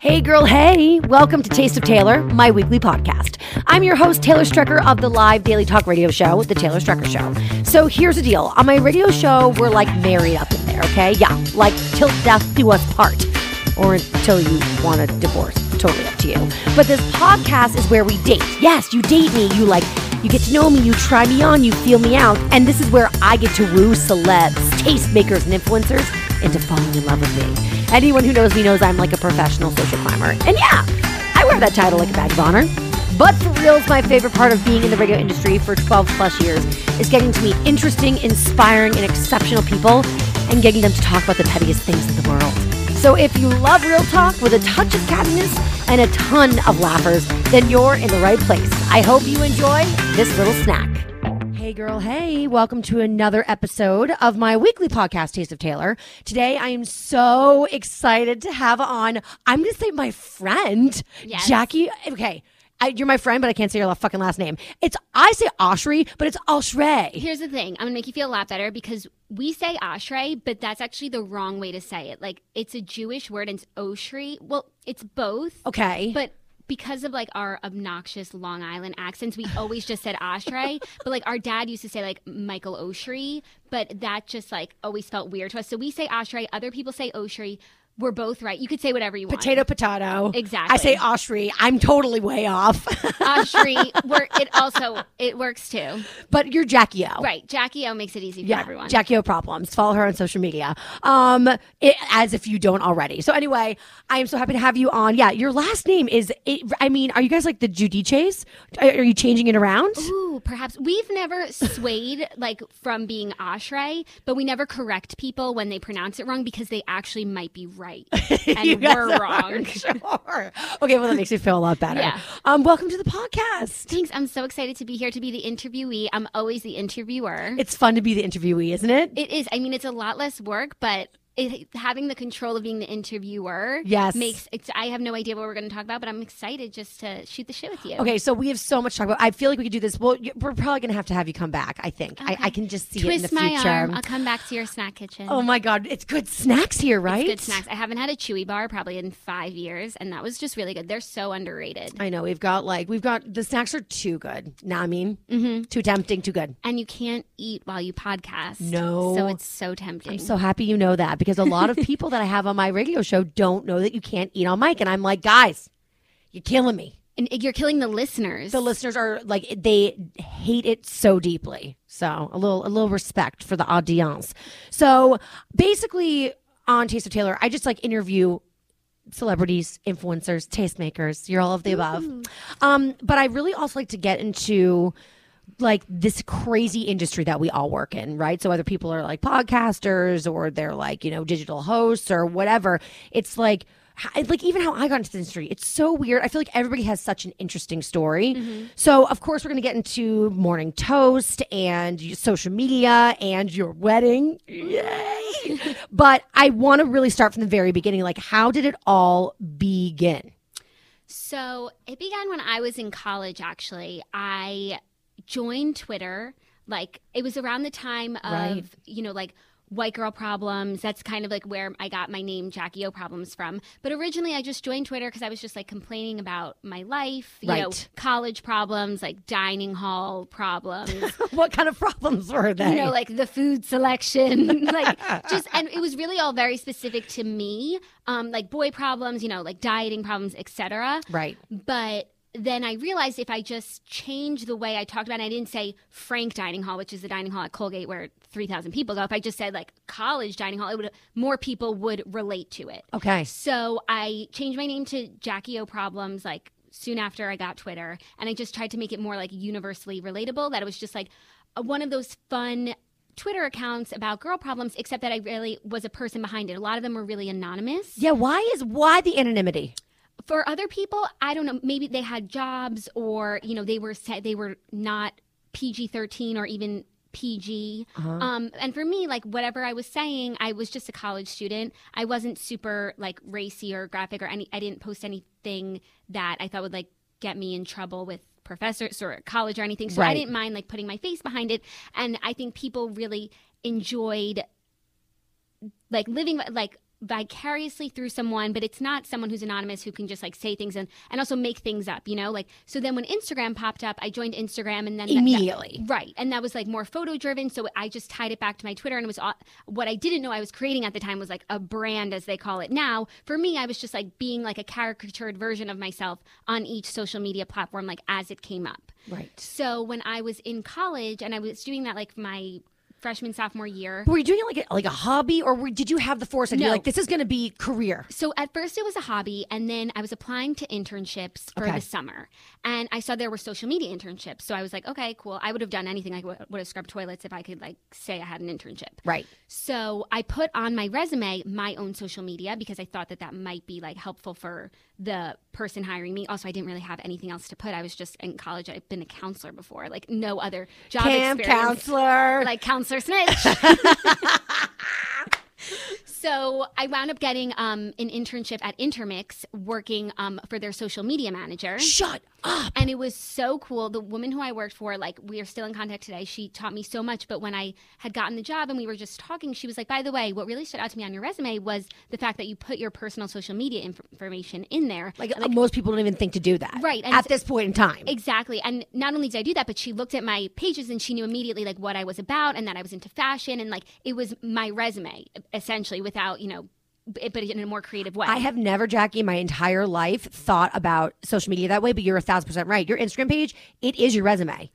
Hey, girl, hey! Welcome to Taste of Taylor, my weekly podcast. I'm your host, Taylor Strecker of the live daily talk radio show, The Taylor Strecker Show. So here's the deal on my radio show, we're like married up in there, okay? Yeah, like till death do us part, or until you want a divorce. Totally up to you. But this podcast is where we date. Yes, you date me. You like, you get to know me, you try me on, you feel me out. And this is where I get to woo celebs, tastemakers, and influencers into falling in love with me. Anyone who knows me knows I'm like a professional social climber. And yeah, I wear that title like a badge of honor. But for reals, my favorite part of being in the radio industry for 12 plus years is getting to meet interesting, inspiring, and exceptional people and getting them to talk about the pettiest things in the world. So if you love real talk with a touch of cattiness and a ton of laughers, then you're in the right place. I hope you enjoy this little snack. Hey, girl. Hey, welcome to another episode of my weekly podcast, Taste of Taylor. Today, I am so excited to have on, I'm going to say my friend, Yes. Jackie. Okay. I, you're my friend, but I can't say your fucking last name. It's, I say Oshri, but it's Oshray. Here's the thing. I'm gonna make you feel a lot better because we say Ashrei, but that's actually the wrong way to say it. Like it's a Jewish word and it's Oshri. Well, it's both. Okay. But because of like our obnoxious Long Island accents, we always just said Ashrei. but like our dad used to say like Michael Oshri, but that just like always felt weird to us. So we say Ashrei. Other people say Oshri. We're both right. You could say whatever you want. Potato, potato. Exactly. I say Oshri. I'm totally way off. Ashri. Work. It also it works too. but you're Jackie O. Right. Jackie O makes it easy for Yeah, everyone. Jackie O problems. Follow her on social media, um, it, as if you don't already. So anyway, I am so happy to have you on. Yeah, your last name is. It, I mean, are you guys like the Giudices? Are, are you changing it around? Ooh, perhaps we've never swayed like from being Ashray, but we never correct people when they pronounce it wrong because they actually might be right You and we're wrong. Sure. Okay, well that makes me feel a lot better. Yeah. Um, welcome to the podcast. Thanks. I'm so excited to be here to be the interviewee. I'm always the interviewer. It's fun to be the interviewee, isn't it? it is. I mean, it's a lot less work, but it, having the control of being the interviewer Yes. makes it's I have no idea what we're going to talk about, but I'm excited just to shoot the shit with you. Okay, so we have so much to talk about. I feel like we could do this. Well, we're probably going to have to have you come back. I think. I, I can just see Twist it in the my future. arm. I'll come back to your snack kitchen. Oh my god, it's good snacks here, right? It's good snacks. I haven't had a chewy bar probably in five years, and that was just really good. They're so underrated. I know we've got like we've got the snacks are too good. Nah, I mean, mm-hmm. too tempting, too good. and you can't eat while you podcast. No. So it's so tempting. I'm so happy you know that because a lot of people that I have on my radio show don't know that you can't eat on mic, and I'm like, guys, you're killing me. and you're killing the listeners. The listeners are like they hate it so deeply. So a little a little respect for the audience. So basically, on Taste of Taylor, I just like interview celebrities, influencers, tastemakers. You're all of the above. Um, but I really also like to get into like this crazy industry that we all work in, right? So whether people are like podcasters or they're like, you know, digital hosts or whatever, it's like like even how I got into the industry, it's so weird. I feel like everybody has such an interesting story. Mm-hmm. So of course we're gonna get into morning toast and social media and your wedding. Yay! but I want to really start from the very beginning. Like, how did it all begin? So it began when I was in college, actually. I joined Twitter. Like, it was around the time of, Right. you know, like white girl problems. That's kind of like where I got my name Jackie O problems from. But originally I just joined Twitter because I was just like complaining about my life, you know, college problems, like dining hall problems. what kind of problems were they? you know, like the food selection, like just, and it was really all very specific to me, um, like boy problems, you know, like dieting problems, etc. right. But then I realized if I just change the way I talked about it, I didn't say Frank Dining Hall, which is the dining hall at Colgate where 3,000 people go. If I just said like college dining hall, it would more people would relate to it. Okay. So I changed my name to Jackie O Problems like soon after I got Twitter, and I just tried to make it more like universally relatable. That it was just like one of those fun Twitter accounts about girl problems, except that I really was a person behind it. A lot of them were really anonymous. Yeah. Why is why the anonymity? For other people, I don't know. Maybe they had jobs, or you know, they were set, they were not PG thirteen or even PG. Um, and for me, like whatever I was saying, I was just a college student. I wasn't super like racy or graphic or any. I didn't post anything that I thought would like get me in trouble with professors or college or anything. So I didn't mind like putting my face behind it. And I think people really enjoyed like living like vicariously through someone but it's not someone who's anonymous who can just like say things and and also make things up you know? Like so then when instagram popped up i joined instagram and then that- that- Immediately. right. And that was like more photo driven so i just tied it back to my twitter and it was all, what i didn't know i was creating at the time was like a brand as they call it now. For me i was just like being like a caricatured version of myself on each social media platform like as it came up. Right. so when i was in college and i was doing that like my freshman sophomore year Were you doing it like a, like a hobby, or were, did you have the foresight No. like, this is going to be career? So at first it was a hobby, and then I was applying to internships for Okay. the summer, and I saw there were social media internships. So I was like, okay, cool. I would have done anything. I would would have scrubbed toilets if I could like say I had an internship. Right. So I put on my resume my own social media because I thought that that might be like helpful for the person hiring me. Also, I didn't really have anything else to put. I was just in college. I've been a counselor before, like no other job Camp experience counselor. like counselor snitch. so I wound up getting um, an internship at Intermix, working um, for their social media manager. Shut up. And it was so cool. The woman who I worked for, like, we are still in contact today. She taught me so much. But when I had gotten the job and we were just talking, she was like, by the way, what really stood out to me on your resume was the fact that you put your personal social media inf- information in there. Like, most people don't even think to do that. Right, At this point in time. Exactly. And not only did I do that, but she looked at my pages and she knew immediately like what I was about and that I was into fashion and like it was my resume essentially without, you know, but in a more creative way. I have never, Jackie, my entire life thought about social media that way, but you're a thousand percent right. Your Instagram page, it is your resume.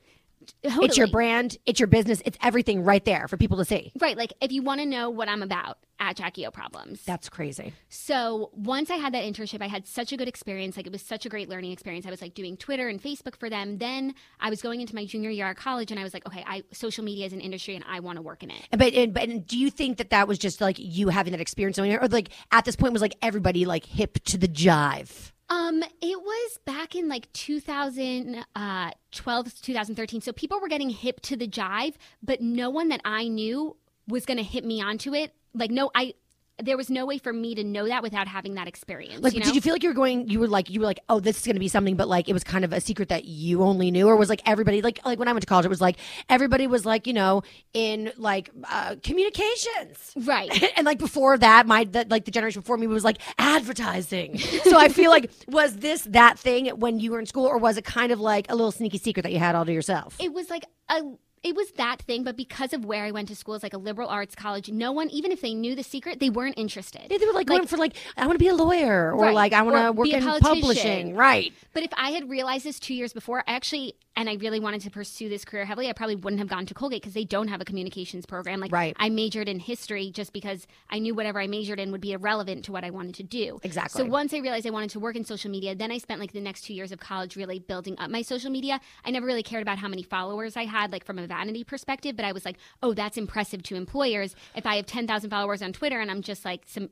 It's your brand, it's your business, it's everything right there for people to see. Right. Like if you want to know what I'm about at Jackie O Problems. That's crazy. So once I had that internship, I had such a good experience. Like it was such a great learning experience. I was like doing Twitter and Facebook for them. Then I was going into my junior year at college and I was like, okay, I social media is an industry and I want to work in it. But, and, but and do you think that that was just like you having that experience, or like at this point was like everybody like hip to the jive? Um, it was back in like 2012, 2013. So people were getting hip to the jive, but no one that I knew was going to hit me onto it. Like, no, I, there was no way for me to know that without having that experience. Like, you know? did you feel like you were going? You were like, you were like, oh, this is going to be something, but like, it was kind of a secret that you only knew, or was like everybody like, like when I went to college, it was like everybody was like, you know, in like uh, communications, Right. and like before that, my that like the generation before me was like advertising. so I feel like was this that thing when you were in school, or was it kind of like a little sneaky secret that you had all to yourself? it was like a it was that thing but because of where i went to school it's like a liberal arts college no one even if they knew the secret they weren't interested Yeah, they were like, going for like I want to be a lawyer, or Right. like I want to work in publishing, right? but if i had realized this two years before i actually and i really wanted to pursue this career heavily i probably wouldn't have gone to colgate because they don't have a communications program like Right. i majored in history just because i knew whatever i majored in would be irrelevant to what i wanted to do Exactly. so once i realized i wanted to work in social media then i spent like the next two years of college really building up my social media i never really cared about how many followers i had like from a vanity perspective but i was like oh that's impressive to employers if i have 10000 followers on twitter and i'm just like some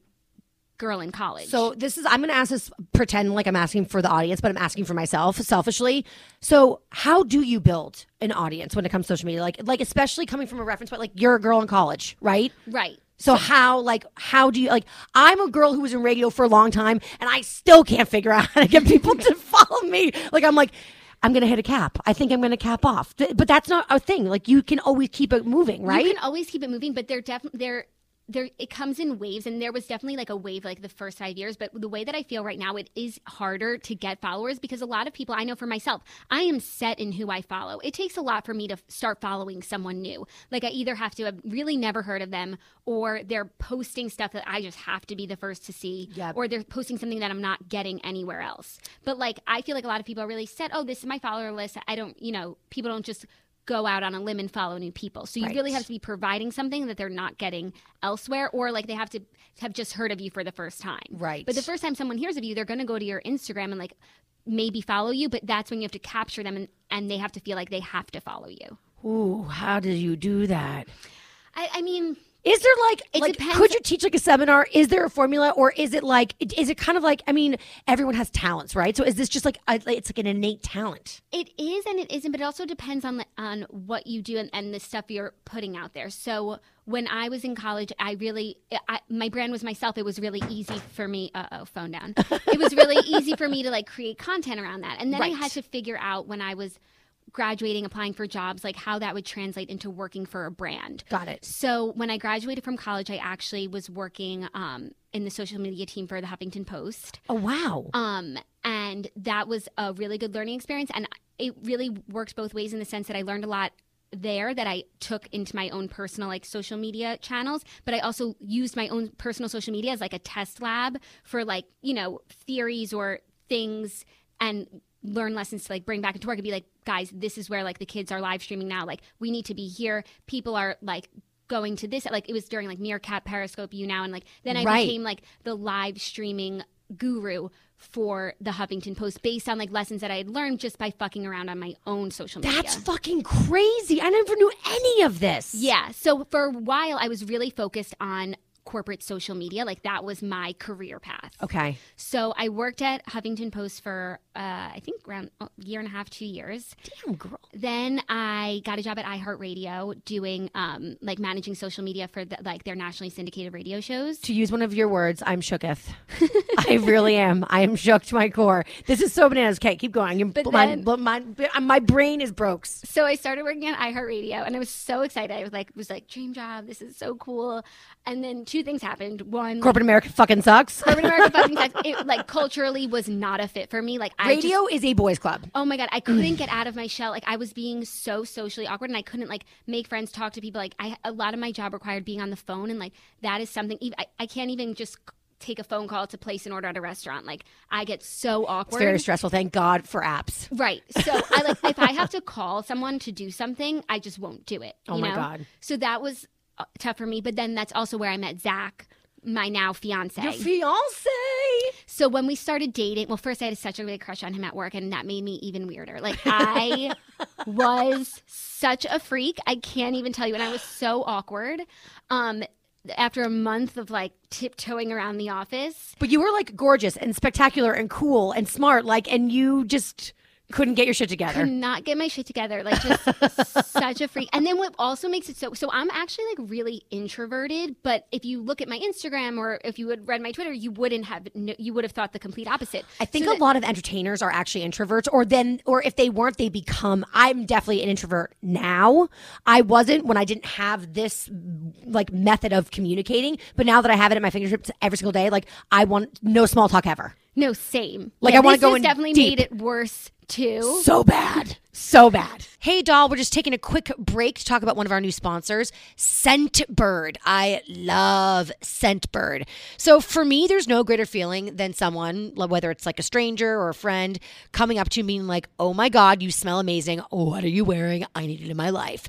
girl in college So this is I'm going to ask this pretend like I'm asking for the audience, but I'm asking for myself selfishly. So how do you build an audience when it comes to social media? Like like especially coming from a reference point like you're a girl in college, right? right So how like how do you like I'm a girl who was in radio for a long time and I still can't figure out how to get people to follow me. Like I'm like I'm going to hit a cap. I think I'm going to cap off. But that's not a thing. Like you can always keep it moving, right? You can always keep it moving, but they're definitely they're there it comes in waves and there was definitely like a wave like the first five years but the way that i feel right now it is harder to get followers because a lot of people i know for myself i am set in who i follow. It takes a lot for me to start following someone new. Like i either have to have really never heard of them or they're posting stuff that i just have to be the first to see Yep. or they're posting something that i'm not getting anywhere else. But like i feel like a lot of people are really set oh this is my follower list. I don't you know people don't just go out on a limb and follow new people. So you Right. really have to be providing something that they're not getting elsewhere or like they have to have just heard of you for the first time. Right. But the first time someone hears of you, they're going to go to your Instagram and like maybe follow you, but that's when you have to capture them and, and they have to feel like they have to follow you. Ooh, how did you do that? I, I mean, Is there like, It like depends- could you teach like a seminar? Is there a formula or is it like is it kind of like I mean everyone has talents, right? So is this just like a, it's like an innate talent? It is and it isn't, but it also depends on on what you do and, and the stuff you're putting out there. So when I was in college, I really I, my brand was myself. It was really easy for me. Uh oh, phone down. It was really easy for me to like create content around that, and then Right. I had to figure out when I was graduating, applying for jobs, like how that would translate into working for a brand. Got it. So when I graduated from college, I actually was working um, in the social media team for the Huffington Post. Oh wow. Um, and that was a really good learning experience. And it really worked both ways in the sense that I learned a lot there that I took into my own personal like social media channels, but I also used my own personal social media as like a test lab for like, you know, theories or things and learn lessons to like bring back into work and be like, guys, this is where like the kids are live streaming now. Like we need to be here. People are like going to this like it was during like Meerkat, Periscope, you now and like then I Right. became like the live streaming guru for the Huffington Post based on like lessons that I had learned just by fucking around on my own social media. That's fucking crazy. I never knew any of this. Yeah. So for a while, I was really focused on corporate social media. Like that was my career path. Okay. So I worked at Huffington Post for, uh, I think, around a year and a half, two years. Damn girl. Then I got a job at iHeartRadio doing um, like managing social media for the, like their nationally syndicated radio shows. To use one of your words, I'm shooketh. I really am. I am shook to my core. This is so bananas. Okay, keep going. But my, then- my, my brain is broke. So I started working at iHeartRadio, and I was so excited. I was like, was like, dream job. This is so cool. And then two things happened. One, Corporate America fucking sucks. corporate America fucking sucks. It like culturally was not a fit for me. Like I just- Radio is a boys' club. Oh my god, I couldn't get out of my shell. Like I was being so socially awkward, and I couldn't like make friends, talk to people. Like I, a lot of my job required being on the phone, and like that is something. I, I can't even just take a phone call to place an order at a restaurant. Like I get so awkward. It's very stressful. Thank God for apps. Right. So I like if I have to call someone to do something, I just won't do it. Oh my know? God. So that was uh, tough for me. But then that's also where I met Zach, my now fiance. Your fiance. So when we started dating, well, first I had such a big crush on him at work, and that made me even weirder. Like I was such a freak. I can't even tell you, and I was so awkward. Um, after a month of like tiptoeing around the office, But you were like gorgeous and spectacular and cool and smart, like, and you just couldn't get your shit together. could not get my shit together. Like just such a freak. And then what also makes it so so I'm actually like really introverted. But if you look at my Instagram or if you had read my Twitter, you wouldn't have you would have thought the complete opposite. I think So a that- lot of entertainers are actually introverts, or then, or if they weren't, they become. I'm definitely an introvert now. I wasn't when I didn't have this like method of communicating, but now that I have it at my fingertips every single day, like I want no small talk ever. No, same. Like, Yeah, I wanna go has in definitely deep. made it worse too. So bad. So bad. Hey, doll, we're just taking a quick break to talk about one of our new sponsors, Scentbird. I love Scentbird. So, for me, there's no greater feeling than someone, whether it's like a stranger or a friend, coming up to you being like, oh my God, you smell amazing. What are you wearing? I need it in my life.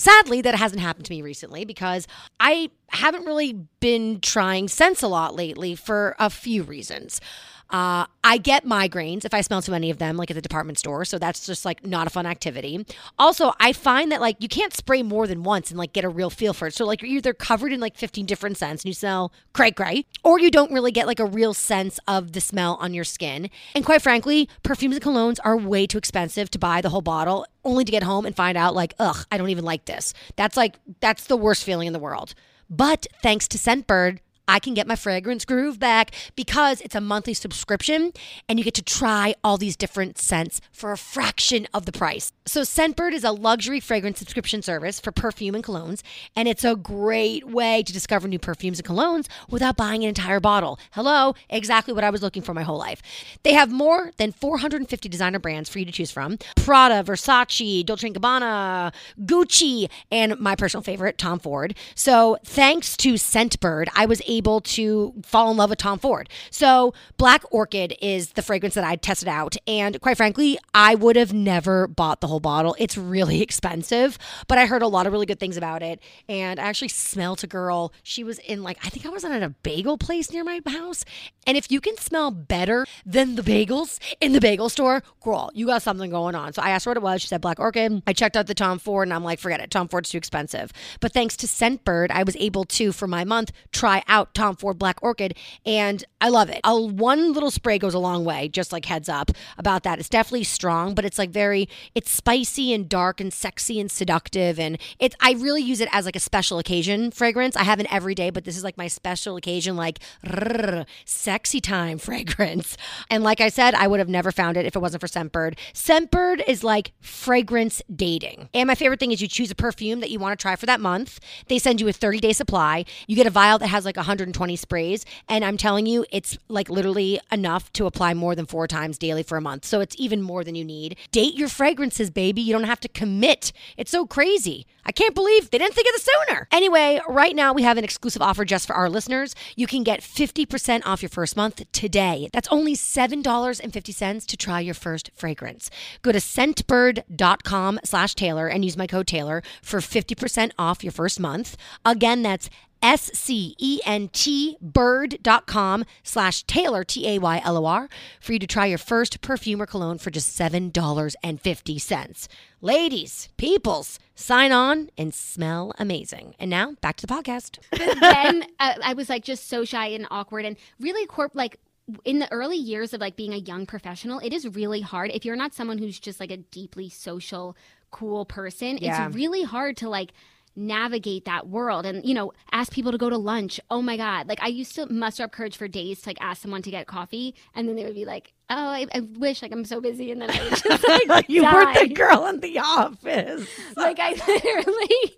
Sadly, that hasn't happened to me recently because I haven't really been trying scents a lot lately for a few reasons. Uh, I get migraines if I smell too many of them, like at the department store. So that's just like not a fun activity. Also, I find that like you can't spray more than once and like get a real feel for it. So like you're either covered in like 15 different scents and you smell cray cray, or you don't really get like a real sense of the smell on your skin. And quite frankly, perfumes and colognes are way too expensive to buy the whole bottle only to get home and find out like, ugh, I don't even like this. That's like, that's the worst feeling in the world. But thanks to Scentbird, I can get my fragrance groove back because it's a monthly subscription and you get to try all these different scents for a fraction of the price. So, Scentbird is a luxury fragrance subscription service for perfume and colognes, and it's a great way to discover new perfumes and colognes without buying an entire bottle. Hello, exactly what I was looking for my whole life. They have more than 450 designer brands for you to choose from Prada, Versace, Dolce & Gabbana, Gucci, and my personal favorite, Tom Ford. So, thanks to Scentbird, I was able to fall in love with Tom Ford. So, Black Orchid is the fragrance that I tested out. And quite frankly, I would have never bought the whole bottle. It's really expensive, but I heard a lot of really good things about it. And I actually smelt a girl. She was in, like, I think I was at a bagel place near my house. And if you can smell better than the bagels in the bagel store, girl, you got something going on. So I asked her what it was. She said Black Orchid. I checked out the Tom Ford and I'm like, forget it. Tom Ford's too expensive. But thanks to Scentbird, I was able to, for my month, try out Tom Ford Black Orchid. And I love it. A, one little spray goes a long way, just like heads up about that. It's definitely strong, but it's like very, it's spicy and dark and sexy and seductive. And it's, I really use it as like a special occasion fragrance. I have an everyday, but this is like my special occasion, like rrr, sexy time fragrance. And like I said, I would have never found it if it wasn't for Scentbird. Scentbird is like fragrance dating. And my favorite thing is you choose a perfume that you want to try for that month. They send you a 30 day supply. You get a vial that has like 120 sprays. And I'm telling you, it's like literally enough to apply more than four times daily for a month. So it's even more than you need. Date your fragrances, baby. You don't have to commit. It's so crazy. I can't believe they didn't think of this sooner. Anyway, right now we have an exclusive offer just for our listeners. You can get 50% off your first month today. That's only $7.50 to try your first fragrance. Go to scentbird.com slash Taylor and use my code Taylor for 50% off your first month. Again, that's S-C-E-N-T bird.com slash Taylor, T-A-Y-L-O-R, for you to try your first perfume or cologne for just $7.50. Ladies, peoples, sign on and smell amazing. And now back to the podcast. then uh, I was like just so shy and awkward and really corp like in the early years of like being a young professional, it is really hard if you're not someone who's just like a deeply social, cool person. Yeah. It's really hard to like navigate that world and you know ask people to go to lunch oh my god like i used to muster up courage for days to like ask someone to get coffee and then they would be like oh i, I wish like i'm so busy and then i would just like you die. were the girl in the office. like i literally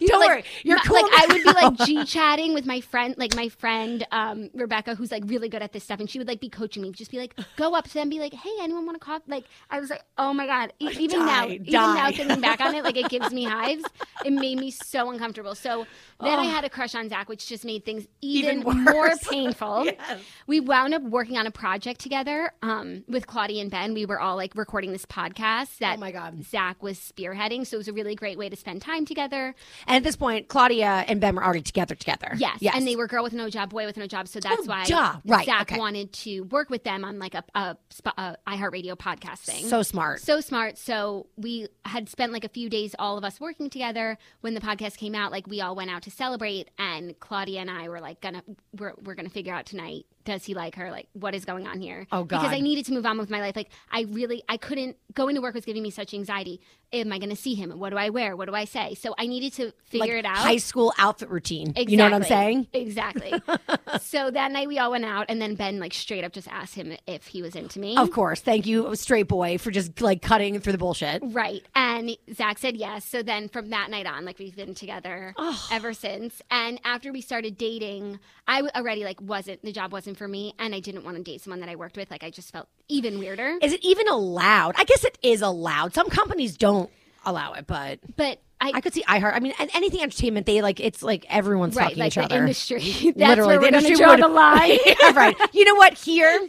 You Don't know, worry, you're cool Like I would be like g chatting with my friend, like my friend um, Rebecca, who's like really good at this stuff, and she would like be coaching me, just be like, go up to them, be like, hey, anyone want to coffee? Like I was like, oh my god, E- even now, Die, even now thinking back on it, like it gives me hives. It made me so uncomfortable. So then I had a crush on Zach, which just made things even, Even more painful. Yes. We wound up working on a project together um, with Claudia and Ben. We were all like recording this podcast that Oh my God. Zach was spearheading. So it was a really great way to spend time together. And at this point, Claudia and Ben were already together together. Yes. Yes. and they were girl with no job, boy with no job. So that's Oh, why duh. Right, Zach okay. wanted to work with them on like a, a, a iHeartRadio podcast thing. so smart. So smart. So we had spent like a few days, all of us working together. When the podcast came out, like we all went out to celebrate, and Claudia and I were like, gonna we're we're gonna figure out tonight. Does he like her? Like, what is going on here? Oh, God! Because I needed to move on with my life. Like, I really, I couldn't. Going to work was giving me such anxiety. Am I going to see him? What do I wear? What do I say? So I needed to figure like it out. high school outfit routine. You know what I'm saying? Exactly. so that night we all went out, and then Ben like straight up just asked him if he was into me. Of course. Thank you, straight boy, for just like cutting through the bullshit. Right. And Zach said yes. So then from that night on, like we've been together ever since. And after we started dating, I already like wasn't the job wasn't for me, and I didn't want to date someone that I worked with. Like I just felt even weirder. Is it even allowed? I guess it is allowed. Some companies don't allow it, but But I, I could see iHeart. I mean, anything entertainment, they like it's like everyone's right fucking like each the other. industry. That's Literally, where the we're going to industry draw would- the line. yeah, right. You know what? Here,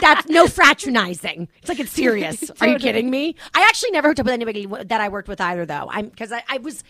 that's no fraternizing. It's like it's serious. Are you kidding me? I actually never hooked up with anybody that I worked with either, though. I'm because I, I was.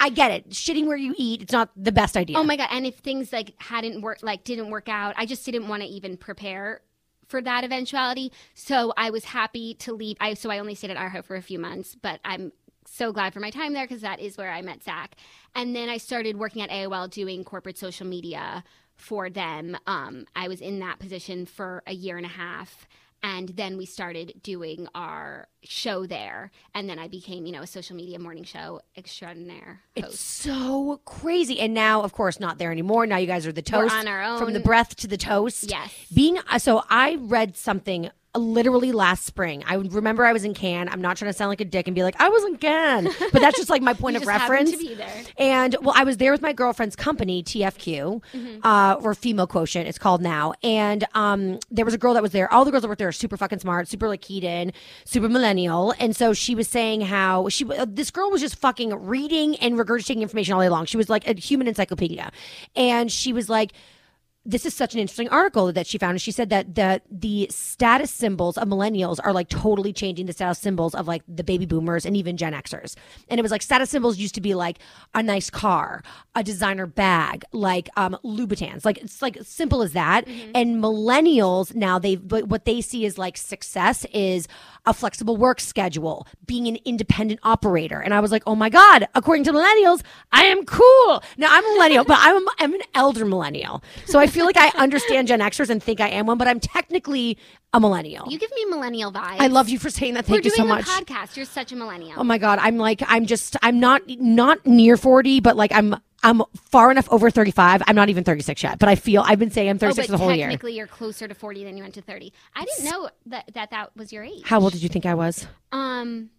I get it. Shitting where you eat. It's not the best idea. Oh my god! And if things like hadn't worked, like didn't work out, I just didn't want to even prepare for that eventuality. So I was happy to leave. I so I only stayed at iHeart for a few months, but I'm so glad for my time there because that is where I met Zach. And then I started working at AOL doing corporate social media for them. Um, I was in that position for a year and a half. And then we started doing our show there, and then I became, you know, a social media morning show extraordinaire host. It's so crazy. And now, of course, not there anymore. Now you guys are the toast We're on our own From the breath to the toast. Yes. Being so I read something literally last spring. I remember I was in Cannes. I'm not trying to sound like a dick and be like, I was in Cannes. But that's just like my point of reference. to be there. And well, I was there with my girlfriend's company, TFQ, uh, or Female Quotient, it's called now. And um, there was a girl that was there. All the girls that worked there are super fucking smart, super like in, super millennial. And so she was saying how she, uh, this girl was just fucking reading and regurgitating information all day long. She was like a human encyclopedia. And she was like, this is such an interesting article that she found. And she said that the the status symbols of millennials are like totally changing the status symbols of like the baby boomers and even Gen Xers. And it was like status symbols used to be like a nice car, a designer bag, like um Louboutins. Like it's like simple as that. And millennials now they but what they see is like success is a flexible work schedule, being an independent operator. And I was like, oh my God, according to millennials, I am cool. Now I'm a millennial, but I'm, I'm an elder millennial. So I feel like I understand Gen Xers and think I am one, but I'm technically a millennial. You give me millennial vibes. I love you for saying that. Thank We're you so doing much. a podcast. You're such a millennial. Oh my God. I'm like, I'm just, I'm not, not near 40, but like I'm, I'm far enough over 35. I'm not even 36 yet, but I feel I've been saying I'm Oh, 36 but the whole year. technically, you're closer to 40 than you went to 30. I didn't know that that, that was your age. How old did you think I was? Um,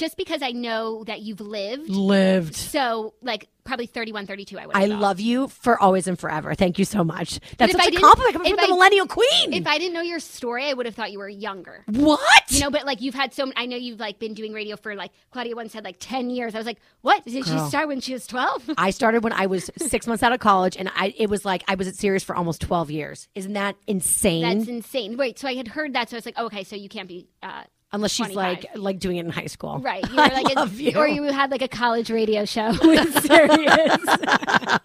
just because I know that you've lived, Lived. so like probably 31, 32. I would. I love you for always and forever. Thank you so much. That's such I a compliment coming from the millennial queen. If I didn't know your story, I would have thought you were younger. what? You know, but like you've had so. I know you've like been doing radio for like Claudia once said like ten years. I was like, what? Did she start when she was twelve? I started when I was six months out of college, and I it was like I was at Sirius for almost twelve years. Isn't that insane? That's insane. Wait, so I had heard that, so I was like, oh, okay, so you can't be. Uh, Unless she's 25. like like doing it in high school, Right, you were like, I love you. or you had like a college radio show with Sirius.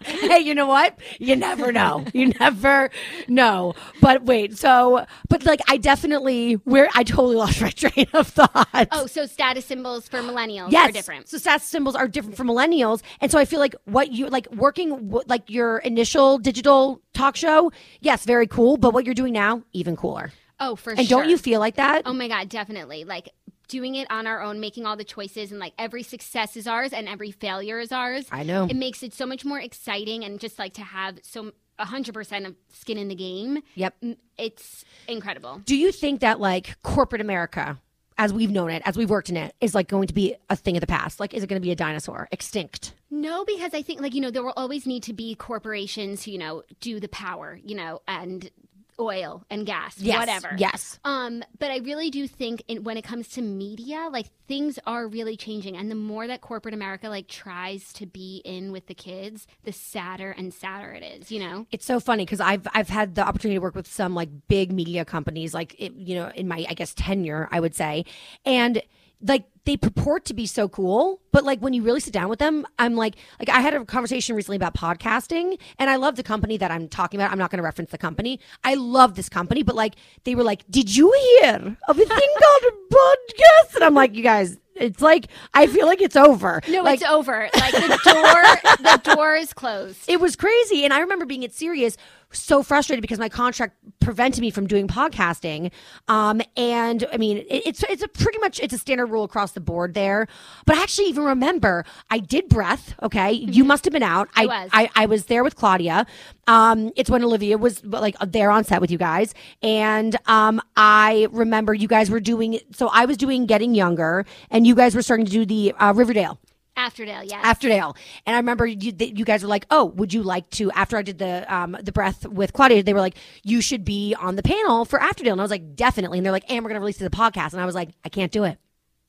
hey, you know what? You never know. You never know. But wait, so but like I definitely where I totally lost my train of thought. oh, so status symbols for millennials yes. are different. So status symbols are different for millennials, and so I feel like what you like working like your initial digital talk show. Yes, very cool. But what you're doing now, even cooler. Oh, for And sure. And don't you feel like that? Oh my god, definitely. Like doing it on our own, making all the choices, and like every success is ours and every failure is ours. I know. It makes it so much more exciting, and just like to have so hundred percent of skin in the game. Yep. It's incredible. Do you think that like corporate America, as we've known it, as we've worked in it, is like going to be a thing of the past? Like, is it going to be a dinosaur, extinct? No, because I think like you know there will always need to be corporations who you know do the power, you know, and oil and gas, Yes. whatever. Yes. Um, but I really do think in, when it comes to media, like things are really changing, and the more that corporate America like tries to be in with the kids, the sadder and sadder it is. You know. It's so funny because I've I've had the opportunity to work with some like big media companies, like it, you know, in my I guess tenure, I would say, and like they purport to be so cool, but like when you really sit down with them, I'm like, like I had a conversation recently about podcasting, and I love the company that I'm talking about. I'm not going to reference the company. I love this company, but like they were like, "Did you hear of a thing called a podcast?" And I'm like, "You guys." It's like I feel like it's over. No, like, it's over. Like the door, the door is closed. it was crazy. And I remember being at Sirius so frustrated because my contract prevented me from doing podcasting. Um, and I mean, it, it's it's a pretty much it's a standard rule across the board there. But I actually even remember I did breath. Okay, you must have been out. I, was. I I was there with Claudia. Um, it's when Olivia was like there on set with you guys, and um, I remember you guys were doing. So I was doing Getting Younger, and you guys were starting to do the uh, Riverdale. Afterdale, yes. Afterdale. And I remember you, that you guys were like, "Oh, would you like to?" After I did the um, the breath with Claudia, they were like, "You should be on the panel for Afterdale." And I was like, "Definitely." And they're like, "And we're going to release it as a podcast." And I was like, "I can't do it."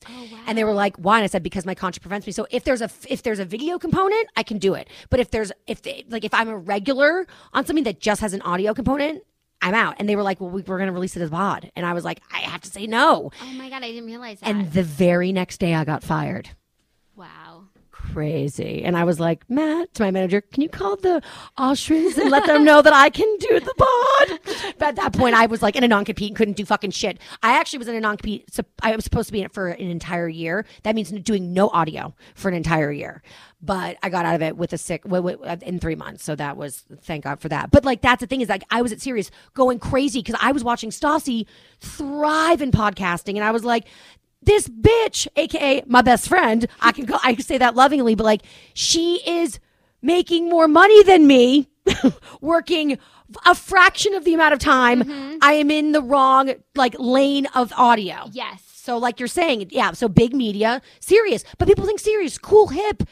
Oh, wow. And they were like, "Why?" And I said, "Because my contract prevents me." So if there's a if there's a video component, I can do it. But if there's if they, like if I'm a regular on something that just has an audio component, I'm out. And they were like, "Well, we, we're going to release it as a pod," and I was like, "I have to say no." oh my god, I didn't realize that. And the very next day, I got fired. wow. Crazy. And I was like, Matt, to my manager, can you call the Austrians and let them know that I can do the pod? But at that point, I was like in a non compete and couldn't do fucking shit. I actually was in a non compete. I was supposed to be in it for an entire year. That means doing no audio for an entire year. But I got out of it with a sick wi- uh, in three months. So that was thank God for that. But like that's the thing is like I was at Sirius going crazy because I was watching Stassi thrive in podcasting, and I was like, this bitch, aka my best friend, I can go, I can say that lovingly, but like she is making more money than me, working a fraction of the amount of time mm-hmm. I am in the wrong like lane of audio. Yes. So like you're saying, yeah, so big media, Sirius, but people think Sirius, cool, hip,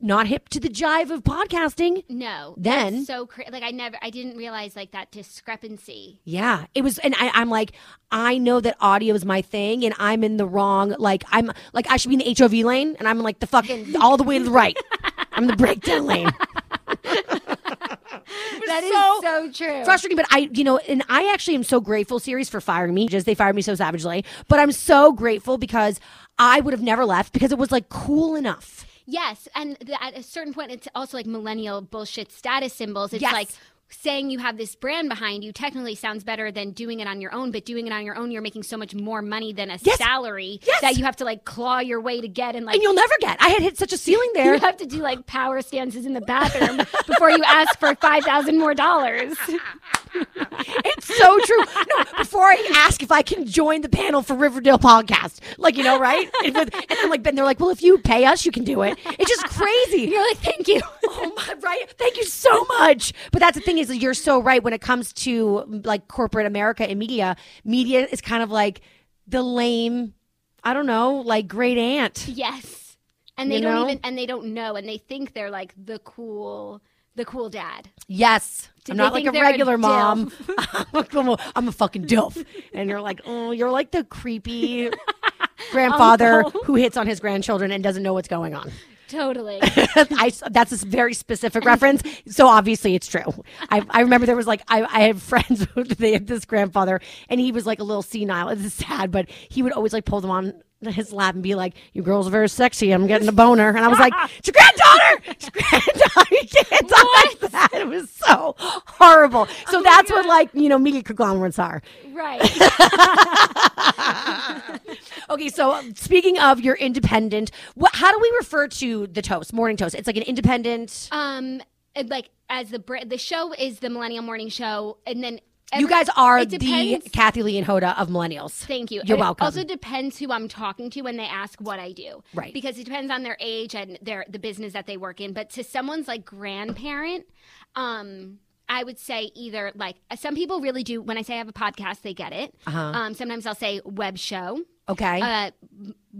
not hip to the jive of podcasting. No. Then- that's so cra- like I never I didn't realize like that discrepancy. Yeah, it was, and I, I'm like, I know that audio is my thing, and I'm in the wrong. Like, I'm like, I should be in the HOV lane, and I'm like the fucking all the way to the right. I'm the breakdown lane. That is so so, true. Frustrating, but I, you know, and I actually am so grateful, Sirius, for firing me. Just they fired me so savagely, but I'm so grateful because I would have never left because it was like cool enough. Yes, and the, at a certain point, it's also like millennial bullshit status symbols. It's Yes. like saying you have this brand behind you technically sounds better than doing it on your own, but doing it on your own, you're making so much more money than a Yes. salary Yes. that you have to like claw your way to get and like And you'll never get. I had hit such a ceiling there. you have to do like power stances in the bathroom before you ask for five thousand more dollars. It's so true. No, before I ask if I can join the panel for Riverdale podcast, like you know, right? And, with, and then like, then they're like, "Well, if you pay us, you can do it." It's just crazy. You're like, thank you. oh my, right? Thank you so much. But that's the thing is, you're so right when it comes to like corporate America and media. Media is kind of like the lame, I don't know, like great aunt. Yes, and they You don't know? even and they don't know, and they think they're like the cool, the cool dad. Yes. Do I'm not like a they're a regular mom. I'm, a, fucking dilf. And you're like, oh, you're like the creepy grandfather Uncle. who hits on his grandchildren and doesn't know what's going on. Totally. I, that's a very specific reference. So obviously it's true. I, I remember there was like, I, I had friends who they had this grandfather and he was like a little senile. This is sad, but he would always like pull them on his lap and be like, you girls are very sexy. I'm getting a boner. And I was like, it's your granddaughter. It's your granddaughter. You can't talk like that. It was so horrible. So that's what like, you know, media conglomerates are. right. Okay, so um, speaking of your independent, what, how do we refer to the toast, morning toast? It's like an independent. Um, and, like as the the show is the Millennial Morning Show, and then you guys are the. Kathie Lee and Hoda of millennials. Thank you. You're It welcome. Also depends who I'm talking to when they ask what I do. Right. Because it depends on their age and their the business that they work in. But to someone's like grandparent, um, I would say either like some people really do. When I say I have a podcast, they get it. Uh-huh. Um, sometimes I'll say web show. Okay. Uh,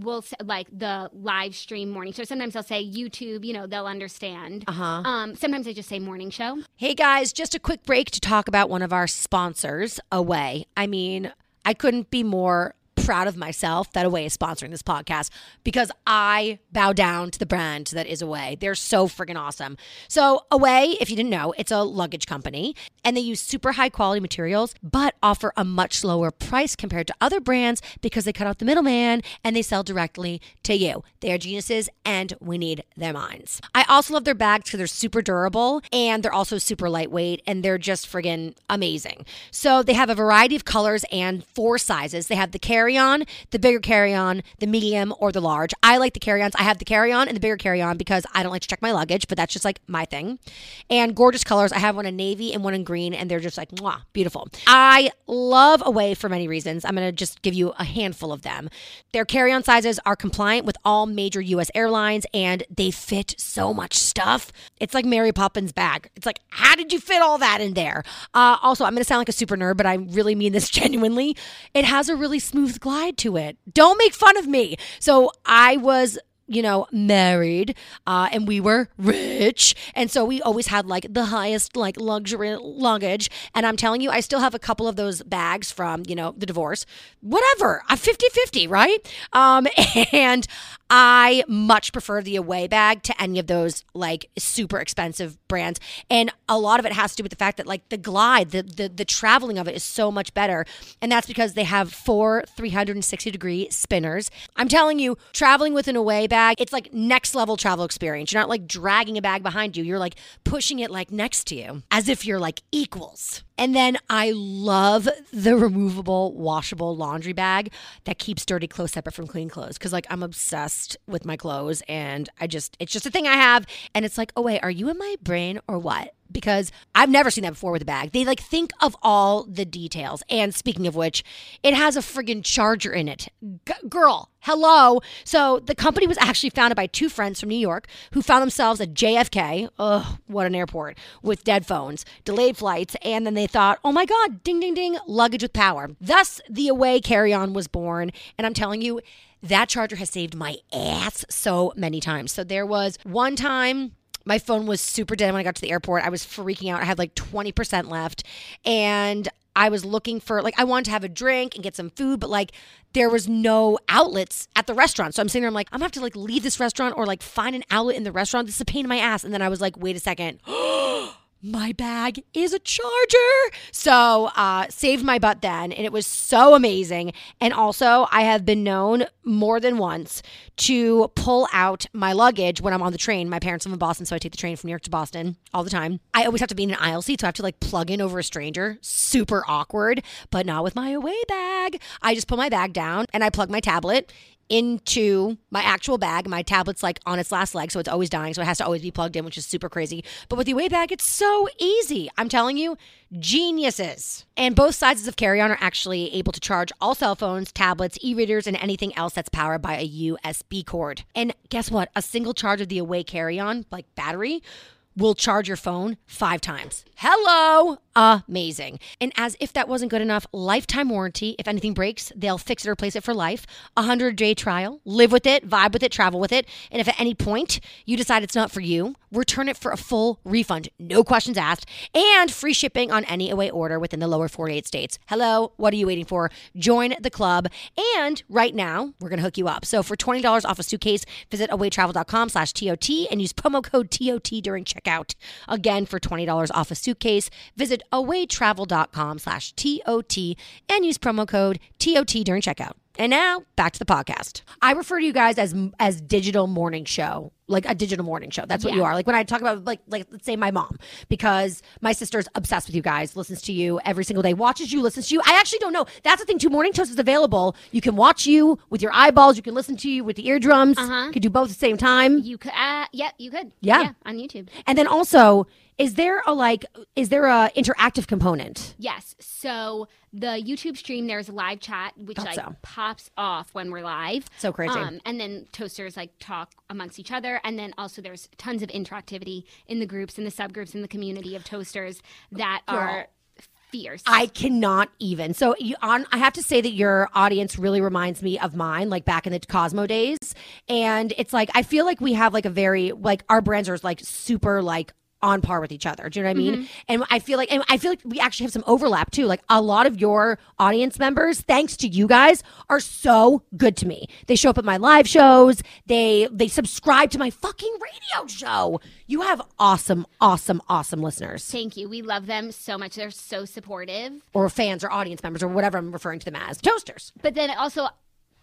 we'll s- like the live stream morning show. Sometimes I'll say YouTube. You know, they'll understand. Uh-huh. Um, sometimes I just say morning show. Hey guys, just a quick break to talk about one of our sponsors, Away. I mean, I couldn't be more proud of myself that Away is sponsoring this podcast because I bow down to the brand that is Away. They're so freaking awesome. So, Away, if you didn't know, it's a luggage company and they use super high quality materials but offer a much lower price compared to other brands because they cut out the middleman and they sell directly to you. They are geniuses and we need their minds. I also love their bags because they're super durable and they're also super lightweight and they're just friggin' amazing. So they have a variety of colors and four sizes. They have the carry on, the bigger carry on, the medium, or the large. I like the carry ons. I have the carry on and the bigger carry on because I don't like to check my luggage, but that's just like my thing. And gorgeous colors. I have one in navy and one in green, and they're just like, mwah, beautiful. I love Away for many reasons. I'm going to just give you a handful of them. Their carry on sizes are compliant with all major US airlines and they fit so much stuff. It's like Mary Poppins' bag. It's like, how did you fit all that in there? Uh, also, I'm going to sound like a super nerd, but I really mean this genuinely. It has a really smooth glide to it. Don't make fun of me. So I was you know, married, uh, and we were rich, and so we always had like the highest like luxury luggage. And I'm telling you, I still have a couple of those bags from you know the divorce, whatever. I'm 50-50, right? Um, and I much prefer the away bag to any of those like super expensive brands. And a lot of it has to do with the fact that like the glide, the the, the traveling of it is so much better. And that's because they have four 360 degree spinners. I'm telling you, traveling with an away bag, it's like next level travel experience. You're not like dragging a bag behind you. You're like pushing it like next to you as if you're like equals. And then I love the removable, washable laundry bag that keeps dirty clothes separate from clean clothes. Cause like I'm obsessed with my clothes and I just, it's just a thing I have. And it's like, oh, wait, are you in my brain or what? Because I've never seen that before with a bag. They like think of all the details. And speaking of which, it has a friggin' charger in it. G- girl, hello. So the company was actually founded by two friends from New York who found themselves at JFK. Ugh, what an airport with dead phones, delayed flights, and then they thought, oh my God, ding, ding, ding, luggage with power. Thus, the Away carry on was born. And I'm telling you, that charger has saved my ass so many times. So there was one time my phone was super dead when I got to the airport. I was freaking out. I had like 20% left. And I was looking for, like, I wanted to have a drink and get some food, but like, there was no outlets at the restaurant. So I'm sitting there, I'm like, I'm gonna have to like leave this restaurant or like find an outlet in the restaurant. This is a pain in my ass. And then I was like, wait a second. my bag is a charger. So, uh, saved my butt then. And it was so amazing. And also, I have been known more than once to pull out my luggage when I'm on the train. My parents live in Boston, so I take the train from New York to Boston all the time. I always have to be in an aisle seat, so I have to like plug in over a stranger. Super awkward, but not with my away bag. I just put my bag down and I plug my tablet into my actual bag. My tablet's like on its last leg, so it's always dying. So it has to always be plugged in, which is super crazy. But with the away bag, it's so easy. I'm telling you, geniuses. And both sizes of carry on are actually able to charge all cell phones, tablets, e readers, and anything else that's powered by a USB cord. And guess what? A single charge of the away carry on, like battery, will charge your phone five times. Hello! Amazing. And as if that wasn't good enough, lifetime warranty. If anything breaks, they'll fix it or replace it for life. A 100 day trial. Live with it, vibe with it, travel with it. And if at any point you decide it's not for you, return it for a full refund. No questions asked. And free shipping on any away order within the lower 48 states. Hello, what are you waiting for? Join the club. And right now, we're going to hook you up. So for $20 off a suitcase, visit awaytravel.com slash TOT and use promo code TOT during checkout. Again, for $20 off a suitcase, visit awaytravel.com slash TOT and use promo code TOT during checkout. And now back to the podcast. I refer to you guys as as digital morning show, like a digital morning show. That's what you are. Like when I talk about like like let's say my mom, because my sister's obsessed with you guys, listens to you every single day, watches you, listens to you. I actually don't know. That's the thing too. Morning Toast is available. You can watch you with your eyeballs. You can listen to you with the eardrums. Uh-huh. You can do both at the same time. You could, uh, yeah, you could. Yeah. on YouTube. And then also, is there a like is there a interactive component? Yes. So the YouTube stream, there's a live chat, which Thought like so. pops off when we're live. So crazy. Um, and then toasters like talk amongst each other, and then also there's tons of interactivity in the groups, in the subgroups, in the community of toasters that are fierce. I cannot even. So you on I have to say that your audience really reminds me of mine like back in the Cosmo days and it's like I feel like we have like a very like our brands are like super like on par with each other. Do you know what I mean? Mm-hmm. And I feel like and I feel like we actually have some overlap too. Like a lot of your audience members, thanks to you guys, are so good to me. They show up at my live shows. They they subscribe to my fucking radio show. You have awesome, awesome, awesome listeners Thank you. We love them so much. They're so supportive. or fans or audience members or whatever I'm referring to them as. Toasters. But then also,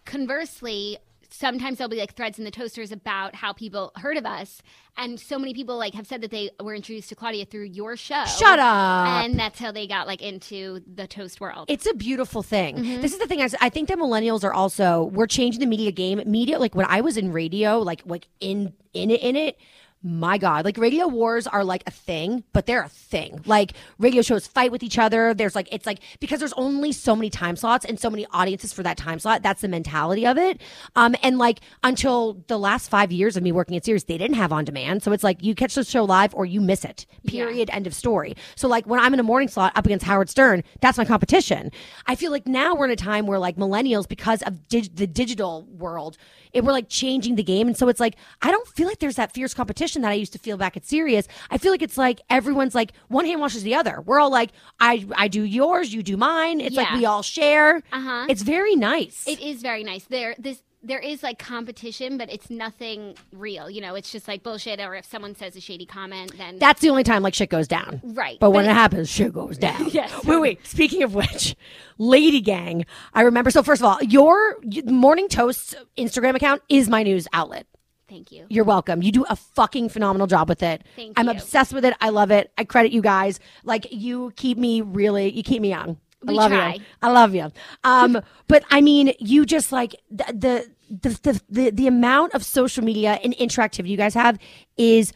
conversely, sometimes there'll be like threads in the toasters about how people heard of us, and so many people like have said that they were introduced to Claudia through your show. Shut up. And that's how they got like into the toast world. It's a beautiful thing. Mm-hmm. This is the thing. I, I think that millennials are also we're changing the media game. Media, like when I was in radio, like like in in it in it. My God, like radio wars are like a thing, but they're a thing. Like radio shows fight with each other. There's like, it's like, because there's only so many time slots and so many audiences for that time slot. That's the mentality of it. Um, and like until the last five years of me working at Sirius, they didn't have on demand. So it's like you catch the show live or you miss it, period, end of story. So like when I'm in a morning slot up against Howard Stern, that's my competition. I feel like now we're in a time where like millennials, because of dig- the digital world, it, we're like changing the game. And so it's like, I don't feel like there's that fierce competition that I used to feel back at Sirius. I feel like it's like everyone's like one hand washes the other. We're all like, I, I do yours, you do mine. It's like we all share. Uh-huh. It's very nice. It is very nice. There, this there is like competition, but it's nothing real. You know, it's just like bullshit. Or if someone says a shady comment, then That's the only time like shit goes down. right. But when it happens, shit goes down. Yes. Wait, wait. Speaking of which, Lady Gang, I remember. So, first of all, your Morning Toast Instagram account is my news outlet. thank you. You're welcome. You do a fucking phenomenal job with it. Thank I'm you. obsessed with it. I love it. I credit you guys. Like you keep me really, you keep me young. I We love try. you. I love you. Um, but I mean, you just like the, the the the the the amount of social media and interactivity you guys have is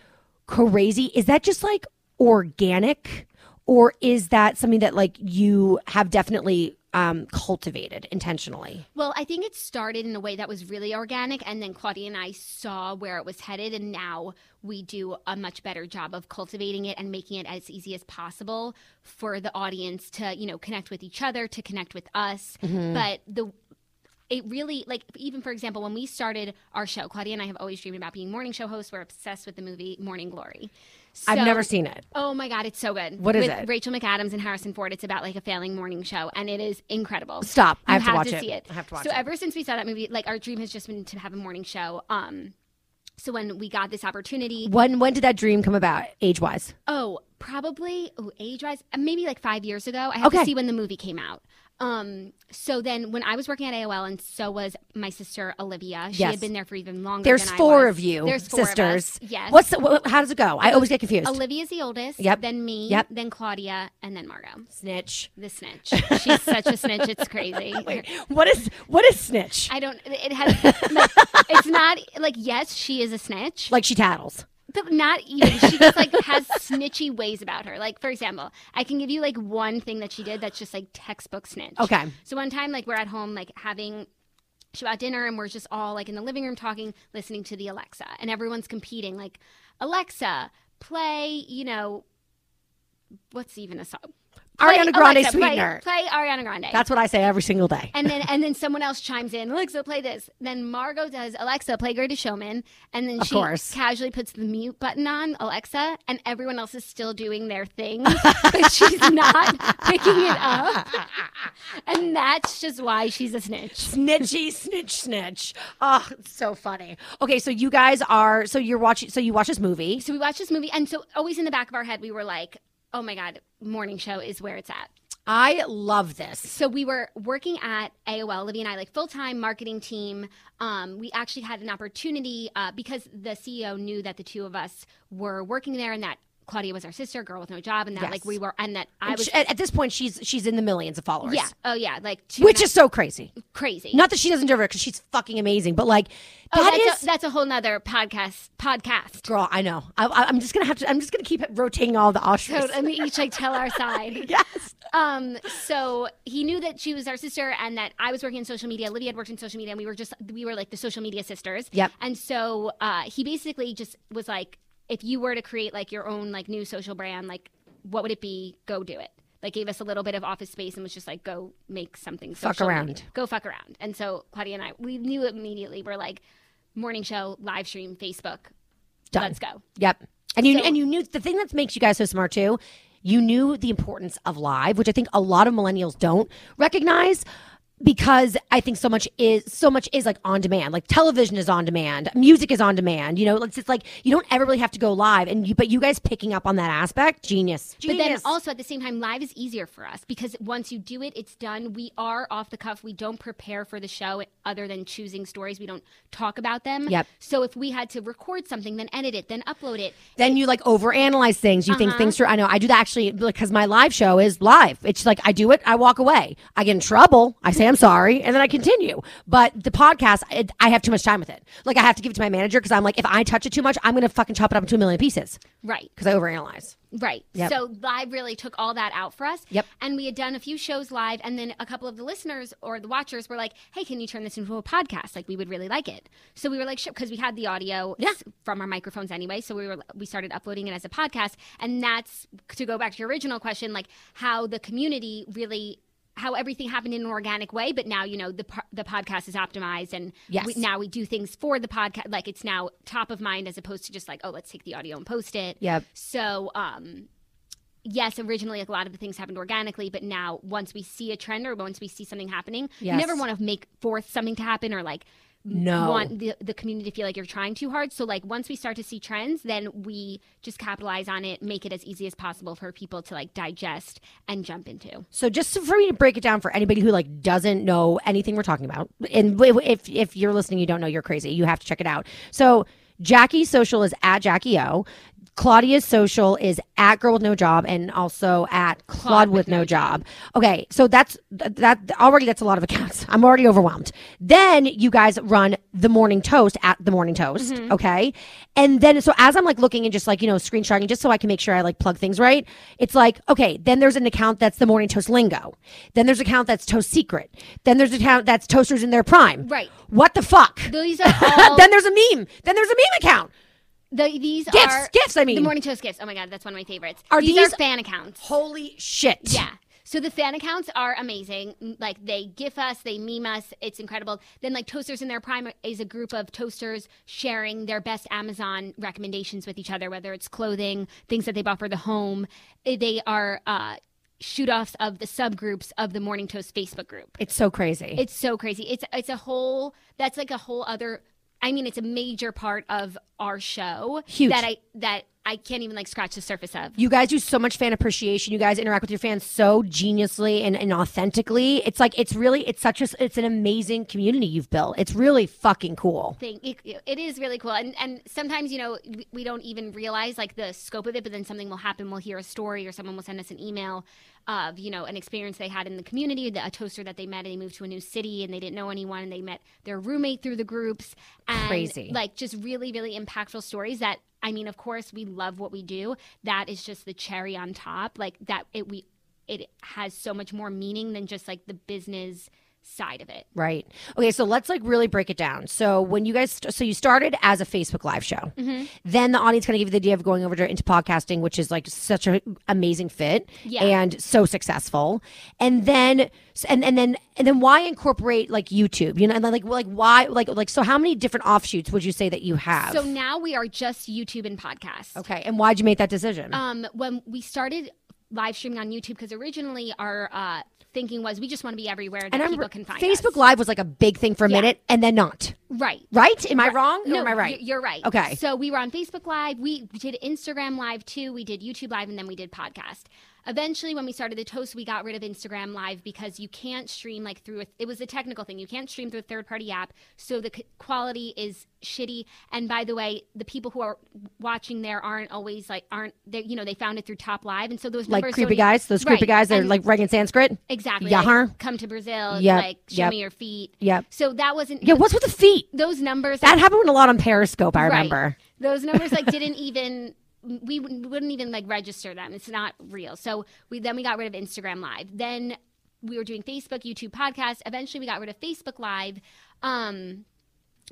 crazy. Is that just like organic, or is that something that like you have definitely um, cultivated intentionally? Well, I think it started in a way that was really organic, and then Claudia and I saw where it was headed, and now we do a much better job of cultivating it and making it as easy as possible for the audience to, you know, connect with each other, to connect with us. But the it really like even for example when we started our show claudia and i have always dreamed about being morning show hosts we're obsessed with the movie morning glory I've never seen it. Oh my God, it's so good. What is With it? Rachel McAdams and Harrison Ford. It's about like a failing morning show, and it is incredible. Stop. I You have to watch it. see it. I have to watch so it. ever since we saw that movie, like our dream has just been to have a morning show. Um, so when we got this opportunity, When when did that dream come about, age wise? oh, probably oh, age wise, maybe like five years ago. I have Okay. to see when the movie came out. Um, so then when I was working at AOL, and so was my sister Olivia. She Yes. had been there for even longer. There's than I four was. of you, There's four sisters. Yes. What's the, how does it go? I always get confused. Olivia's the oldest. Yep. Then me. Yep. Then Claudia, and then Margot. Snitch. The snitch. She's such a snitch. It's crazy. Wait, What is what is snitch? I don't. It has. It's not like yes, she is a snitch, Like she tattles. But not even. She just like has snitchy ways about her. Like for example, I can give you like one thing that she did that's just like textbook snitch. Okay. So one time, like we're at home, like having. Shabbat dinner, and we're just all like in the living room talking, listening to the Alexa, and everyone's competing. Like, Alexa, play, you know, what's even a song? Ariana Grande Alexa, play- Sweetener. Play, Ariana Grande. That's what I say every single day. and then and then someone else chimes in. Alexa, play this. Then Margot does Alexa, play Greatest Showman, and then Of she course. casually puts the mute button on Alexa, and everyone else is still doing their thing, but she's not picking it up. And that's just why she's a snitch. Snitchy, snitch, snitch. Oh, it's so funny. Okay, so you guys are so you're watching so you watch this movie. So we watched this movie, and so always in the back of our head, we were like, "Oh my god, morning show is where it's at." I love this. So we were working at AOL, Libby and I, like full time marketing team. Um, we actually had an opportunity uh, because the CEO knew that the two of us were working there, and that Claudia was our sister, girl with no job, and that Yes. like we were, and that I And was, she- at, at this point, she's she's in the millions of followers. yeah, oh yeah, like which is so crazy. crazy. Not that she doesn't deserve it because she's fucking amazing, but like oh, that's is a, that's a whole nother podcast. Podcast. girl. I know. I, I'm just gonna have to. I'm just gonna keep rotating all the So and me each like tell our side. yes. Um, so he knew that she was our sister and that I was working in social media. Olivia had worked in social media and we were just we were like the social media sisters. Yep. And so uh, he basically just was like, if you were to create like your own like new social brand, like what would it be? Go do it. Like gave us a little bit of office space and was just like, go make something. Fuck around. Go fuck around. And so Claudia and I, we knew immediately. We're like, morning show, live stream, Facebook. Done. Let's go. Yep. And you So- and you knew the thing that makes you guys so smart too. You knew the importance of live, which I think a lot of millennials don't recognize because I think so much is so much is like on demand. Like television is on demand, music is on demand. You know, it's just like you don't ever really have to go live. And you, but you guys picking up on that aspect, genius. But then also at the same time, live is easier for us because once you do it, it's done. We are off the cuff. We don't prepare for the show other than choosing stories. We don't talk about them. Yep. So if we had to record something, then edit it, then upload it. then you like overanalyze things. You Uh-huh. think things through. I know I do that actually because my live show is live. It's like I do it, I walk away. I get in trouble. I say I'm sorry, and then I continue. But the podcast, I, I have too much time with it. Like I have to give it to my manager because I'm like, if I touch it too much, I'm gonna fucking chop it up into a million pieces Right. because I overanalyze. Right. Yep. So live really took all that out for us. Yep. And we had done a few shows live, and then a couple of the listeners or the watchers were like, "Hey, can you turn this into a podcast? Like, we would really like it." So we were like, "Sure," because we had the audio Yeah. from our microphones anyway. So we were we started uploading it as a podcast, and that's to go back to your original question, like how the community really. How everything happened in an organic way, but now you know the the podcast is optimized, and Yes. we, now we do things for the podcast. Like it's now top of mind as opposed to just like, oh, let's take the audio and post it. Yep. So, um, yes, originally like a lot of the things happened organically, but now once we see a trend or once we see something happening, Yes. you never want to make force something to happen or like No. want the, the community to feel like you're trying too hard. So like once we start to see trends, then we just capitalize on it, make it as easy as possible for people to like digest and jump into. So just for me to break it down for anybody who like doesn't know anything we're talking about, and if if you're listening, you don't know, you're crazy. You have to check it out. So Jackie's social is at Jackie O. Claudia's social is at Girl with No Job and also at Claude, with, No, job. Okay, so that's th- that already. That's a lot of accounts. I'm already overwhelmed. Then you guys run the Morning Toast at the Morning Toast. Mm-hmm. Okay, and then so as I'm like looking and just like you know screenshotting just so I can make sure I like plug things right. It's like okay, then there's an account that's the Morning Toast lingo. Then there's an account that's Toast Secret. Then there's an account that's Toasters in their prime. Right. What the fuck? These are all then there's a meme. Then there's a meme account. The, these Gifts, are gifts, I mean. the morning toast gifts. Oh my god, that's one of my favorites. Are these, these- are fan accounts? Holy shit. Yeah. So the fan accounts are amazing. Like they gif us, they meme us. It's incredible. Then like Toasters in their prime is a group of toasters sharing their best Amazon recommendations with each other, whether it's clothing, things that they bought for the home. Eh, They are uh, shoot offs of the subgroups of the Morning Toast Facebook group. It's so crazy. It's so crazy. It's it's a whole that's like a whole other I mean it's a major part of our show Huge. that I that I can't even like scratch the surface of. you guys do so much fan appreciation. You guys interact with your fans so geniusly and, and authentically. It's like it's really it's such a it's an amazing community you've built. It's really fucking cool. thing. It, it is really cool, and and sometimes you know we- we don't even realize like the scope of it, but then something will happen. We'll hear a story, or someone will send us an email of you know an experience they had in the community, the, a toaster that they met, and they moved to a new city, and they didn't know anyone, and they met their roommate through the groups. And, Crazy. like just really really impactful stories that. I mean, of course, we love what we do. That is just the cherry on top. Like that, it we it has so much more meaning than just like the business side of it. Right. Okay, so let's like really break it down. So when you guys so you started as a Facebook live show. Mm-hmm. Then the audience kind of gave you the idea of going over to into podcasting, which is like such an amazing fit Yeah. and so successful. And then and and then and then why incorporate like YouTube? You know, and then like like why like like so how many different offshoots would you say that you have? So now we are just YouTube and podcast. okay, and why'd you make that decision? Um, when we started live streaming on YouTube, because originally our uh, thinking was we just want to be everywhere that and people can find us. Facebook us. Live was like a big thing for a Yeah. minute and then not. Right. Right? Am I wrong? No, or am I right? You're right. Okay. So we were on Facebook Live. We did Instagram Live too. We did YouTube Live, and then we did podcast. Eventually, when we started the Toast, we got rid of Instagram Live because you can't stream like through. A, it was a technical thing. You can't stream through a third-party app, so the c- quality is shitty. And by the way, the people who are watching there aren't always like aren't they? You know, they found it through Top Live, and so those like creepy guys, those creepy Right. guys that are like writing Sanskrit. Exactly. Yeah, like, come to Brazil. Yeah. Like, show yep. me your feet. Yep. So that wasn't. Yeah, what's with the feet? those numbers? That happened a lot on Periscope, I Right. remember. Those numbers like didn't even. We wouldn't even like register them. It's not real. So we then we got rid of Instagram Live. Then we were doing Facebook, YouTube, podcast. Eventually, we got rid of Facebook Live. Um,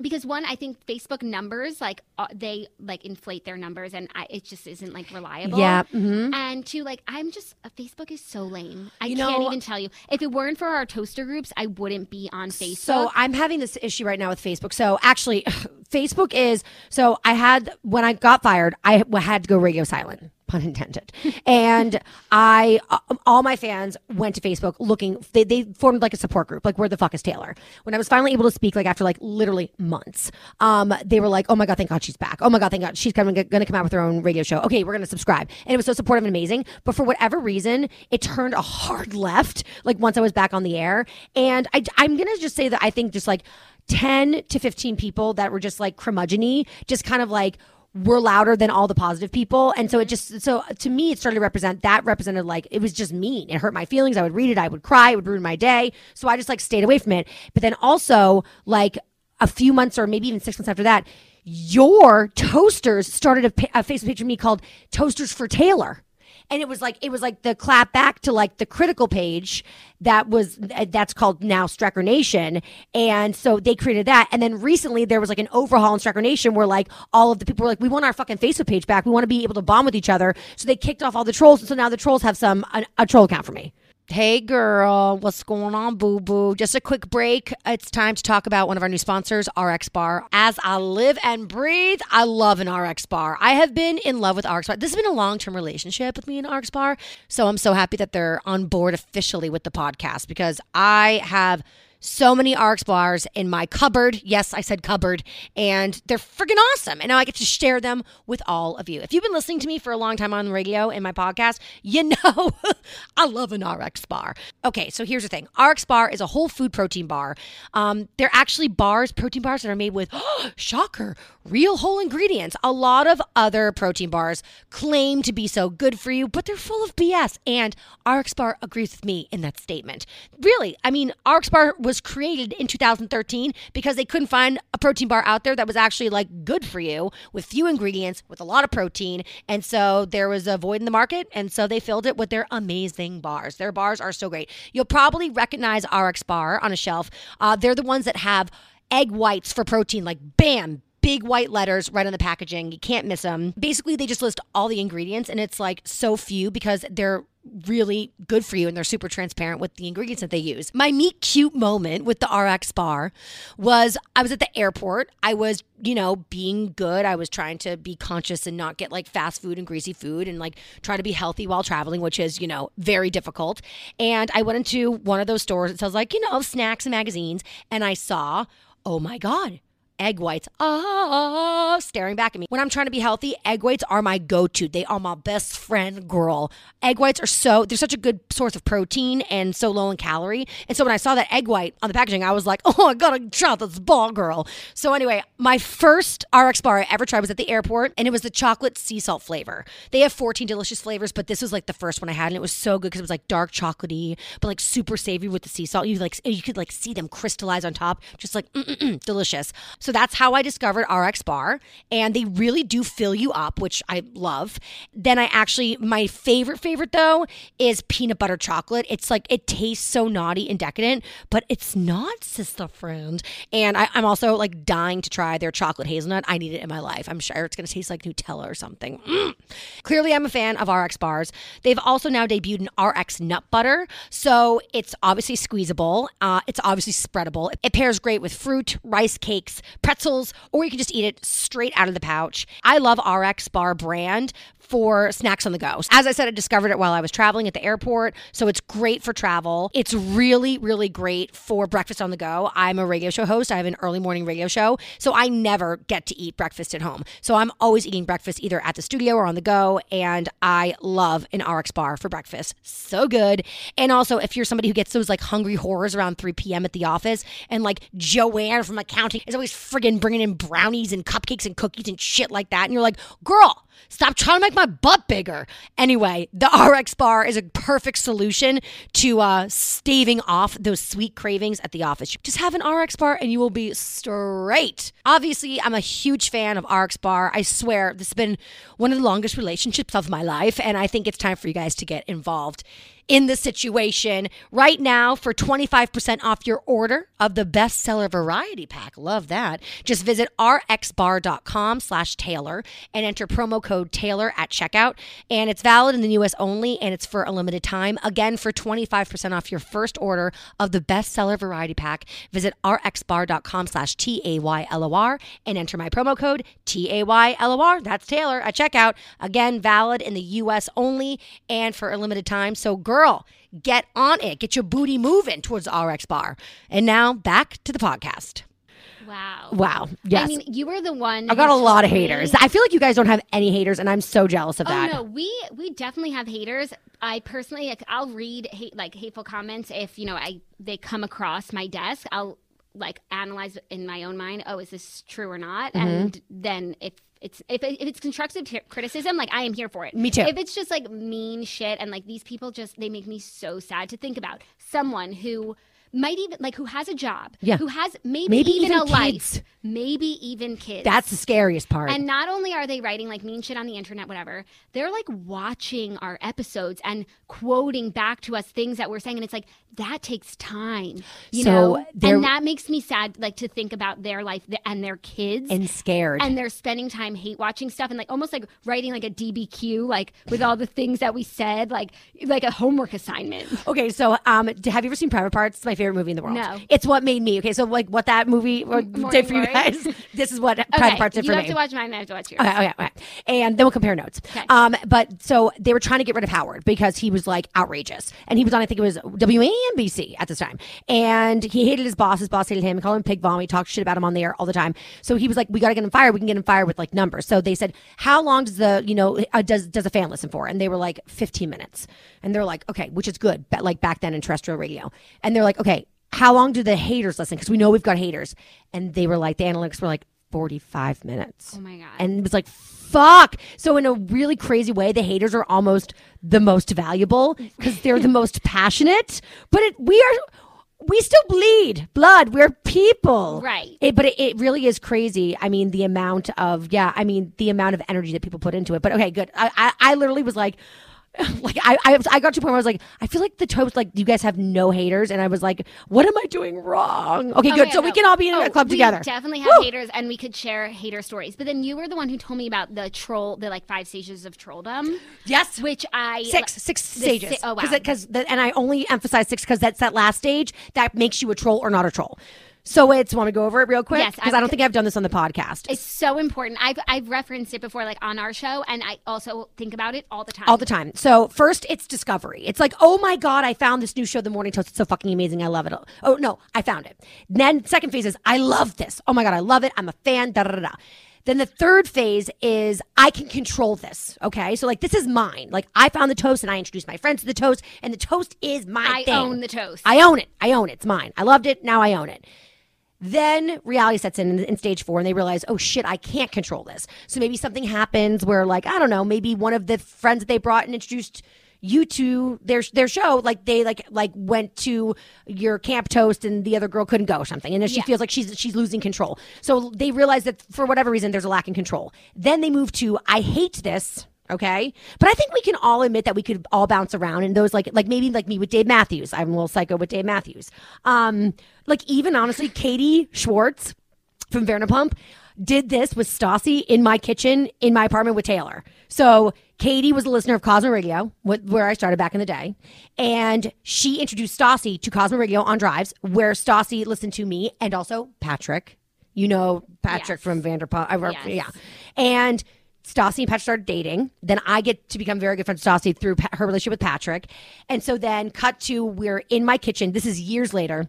because one, I think Facebook numbers like uh, they like inflate their numbers, and I, it just isn't like reliable. Yeah, mhm. And two, like I'm just uh, Facebook is so lame. I You can't know- even tell you. If it weren't for our toaster groups, I wouldn't be on Facebook. So I'm having this issue right now with Facebook. So actually, Facebook is so I had when I got fired, I had to go radio silent, pun intended, and I all my fans went to Facebook looking. They, they formed like a support group, like where the fuck is Taylor? When I was finally able to speak, like after like literally months, um, they were like, oh my god, thank God she's back. Oh my god, thank God she's coming to come out with her own radio show. Okay, we're gonna subscribe, and it was so supportive and amazing. But for whatever reason, it turned a hard left. Like once I was back on the air, and I, I'm gonna just say that I think just like 10 to 15 people that were just like curmudgeon just kind of like were louder than all the positive people. And so it just, so to me, it started to represent that represented like it was just mean. It hurt my feelings. I would read it, I would cry, it would ruin my day. So I just like stayed away from it. But then also, like a few months or maybe even six months after that, your toasters started a, a Facebook page for me called Toasters for Taylor and it was like it was like the clap back to like the critical page that was that's called now Strecker Nation, and so they created that. And then recently there was like an overhaul in Strecker Nation where like all of the people were like, we want our fucking Facebook page back. We want to be able to bond with each other. So they kicked off all the trolls, and so now the trolls have some a, a troll account for me. Hey girl, what's going on, boo boo? Just a quick break. It's time to talk about one of our new sponsors, RX Bar. As I live and breathe, I love an RX Bar. I have been in love with RX Bar. This has been a long term relationship with me and RX Bar. So I'm so happy that they're on board officially with the podcast because I have so many RX bars in my cupboard. Yes, I said cupboard, and they're freaking awesome. And now I get to share them with all of you. If you've been listening to me for a long time on the radio and my podcast, you know I love an RX bar. Okay, so here's the thing RX bar is a whole food protein bar. Um, they're actually bars, protein bars that are made with, shocker, real whole ingredients. A lot of other protein bars claim to be so good for you, but they're full of BS. And RX bar agrees with me in that statement. Really, I mean, RX bar was created in 2013 because they couldn't find a protein bar out there that was actually like good for you with few ingredients, with a lot of protein. And so there was a void in the market. And so they filled it with their amazing bars. Their bars are so great. You'll probably recognize RX bar on a shelf. Uh, they're the ones that have egg whites for protein, like bam, big white letters right on the packaging. You can't miss them. Basically, they just list all the ingredients, and it's like so few because they're really good for you and they're super transparent with the ingredients that they use. My meet cute moment with the RX bar was I was at the airport. I was, you know, being good. I was trying to be conscious and not get like fast food and greasy food and like try to be healthy while traveling, which is, you know, very difficult. And I went into one of those stores that sells like, you know, snacks and magazines and I saw, oh my God, egg whites. Ah staring back at me. When i'm trying to be healthy egg whites are my go-to. They are my best friend girl. Egg whites are so they're such a good source of protein and so low in calorie. And so when i saw that egg white on the packaging i was like oh i gotta try this ball girl. So anyway my first rx bar i ever tried was at the airport and it was the chocolate sea salt flavor. They have 14 delicious flavors but this was like the first one i had and it was so good because it was like dark chocolatey but like super savory with the sea salt. You like you could like see them crystallize on top just like delicious. so that's how I discovered RX Bar. And they really do fill you up, which I love. Then I actually, my favorite, favorite though, is peanut butter chocolate. It's like, it tastes so naughty and decadent, but it's not, sister friend. And I, am also like dying to try their chocolate hazelnut. I need it in my life. I'm sure it's going to taste like Nutella or something. Mm. Clearly, I'm a fan of RX bars. They've also now debuted an RX nut butter. So it's obviously squeezable, uh, it's obviously spreadable. It pairs great with fruit, rice cakes, pretzels, or you can just eat it straight out of the pouch. I love RX Bar brand for snacks on the go. As I said, I discovered it while I was traveling at the airport. So it's great for travel. It's really, really great for breakfast on the go. I'm a radio show host. I have an early morning radio show. So I never get to eat breakfast at home. So I'm always eating breakfast either at the studio or on the go. And I love an RX bar for breakfast. So good. And also, if you're somebody who gets those like hungry horrors around 3 p.m. at the office and like Joanne from accounting is always friggin' bringing in brownies and cupcakes and cookies and shit like that. And you're like, girl, Stop trying to make my butt bigger. Anyway, the RX bar is a perfect solution to uh, staving off those sweet cravings at the office. Just have an RX bar and you will be straight. Obviously, I'm a huge fan of RX bar. I swear, this has been one of the longest relationships of my life, and I think it's time for you guys to get involved in the situation right now for 25% off your order of the bestseller variety pack. Love that. Just visit rxbar.com slash Taylor and enter promo code Taylor at checkout. And it's valid in the US only and it's for a limited time. Again, for 25% off your first order of the bestseller variety pack, visit rxbar.com slash T-A-Y-L-O-R and enter my promo code T-A-Y-L-O-R. That's Taylor at checkout. Again, valid in the US only and for a limited time. So girl, girl, get on it. Get your booty moving towards the RX bar. And now back to the podcast. Wow. Wow. Yes. I mean, you were the one. I got a lot of told me- haters. I feel like you guys don't have any haters, and I'm so jealous of that. Oh no, we we definitely have haters. I personally, like, I'll read hate like hateful comments if you know I they come across my desk. I'll like analyze in my own mind. Oh, is this true or not? Mm-hmm. And then if it's if, if it's constructive t- criticism, like I am here for it. Me too. If it's just like mean shit and like these people just they make me so sad to think about someone who might even like who has a job, Yeah. who has maybe, Maybe even, even a kids. life, maybe even kids. That's the scariest part. And not only are they writing like mean shit on the internet, whatever, they're like watching our episodes and quoting back to us things that we're saying. And it's like, that takes time, you So know? And that makes me sad, like to think about their life and their kids. and scared. and they're spending time hate watching stuff and like almost like writing like a DBQ, like with all the things that we said, like like a homework assignment. okay, so um, have you ever seen Private Parts? My favorite movie in the world. No. It's what made me. Okay, so like what that movie Morning did for you Glory? guys. this is what Private Okay, Parts did you have me. to watch mine. I have to watch yours. Okay, okay, okay. And then we'll compare notes. Okay. Um, but so they were trying to get rid of Howard because he was like outrageous. And he was on, I think it was WNBC at this time. And he hated his boss. His boss hated him. He called him pig vomit. He talked shit about him on the air all the time. So he was like, we got to get him fired. We can get him fired with like numbers. So they said, how long does the, you know, uh, does, does a fan listen for? And they were like 15 minutes. And they're like, okay, which is good. But like back then in terrestrial radio. And they're like, okay, how long do the haters listen? Because we know we've got haters. And they were like, the analytics were like 45 minutes. Oh my god. And it was like, fuck. So, in a really crazy way, the haters are almost the most valuable because they're the most passionate. But it, we are, we still bleed blood. We're people. Right. It, but it, it really is crazy. I mean, the amount of, yeah, I mean, the amount of energy that people put into it. But okay, good. I, I, I literally was like, like I, I, I got to a point where I was like, I feel like the toast, like you guys have no haters, and I was like, what am I doing wrong? Okay, Oh, good. so we can all be in Oh, a club we together. Definitely have Woo! haters, and we could share hater stories. But then you were the one who told me about the troll, the like five stages of trolldom. Yes. which I Six, six stages. si- oh, wow. Because and I only emphasize six because that's that last stage that makes you a troll or not a troll. So it's want to go over it real quick Yes, because I- I don't think I've done this on the podcast. It's so important. I've I've referenced it before, like on our show, and I also think about it all the time. all the time. So first, it's discovery. It's like, oh my god, I found this new show, The Morning Toast. It's so fucking amazing. I love it. Oh no, I found it. Then second phase is, I love this. Oh my god, I love it. I'm a fan. Da da da da. Then the third phase is I can control this. Okay, so like this is mine. Like I found the toast and I introduced my friends to the toast, and the toast is my I thing. own the toast. I own it. I own it. It's mine. I loved it. Now I own it. Then reality sets in, in stage four, and they realize, oh shit, I can't control this. So maybe something happens where, like, I don't know, maybe one of the friends that they brought and introduced you to their their show, like they like like went to your camp toast, and the other girl couldn't go or something, and then she Yeah. feels like she's she's losing control. So they realize that for whatever reason, there's a lack in control. Then they move to, I hate this. Okay. But I think we can all admit that we could all bounce around and those like like maybe like me with Dave Matthews. I'm a little psycho with Dave Matthews. Um, like even honestly, Katie Schwartz from Vanderpump did this with Stassi in my kitchen in my apartment with Taylor. So Katie was a listener of Cosmo Radio, where I started back in the day, and she introduced Stassi to Cosmo Radio on drives, where Stassi listened to me and also Patrick. You know Patrick Yes. from Vanderpump. I work, Yes. yeah, and Stassi and Patrick started dating. Then I get to become very good friends with Stassi through pa- her relationship with Patrick. And so then cut to we're in my kitchen. This is years later.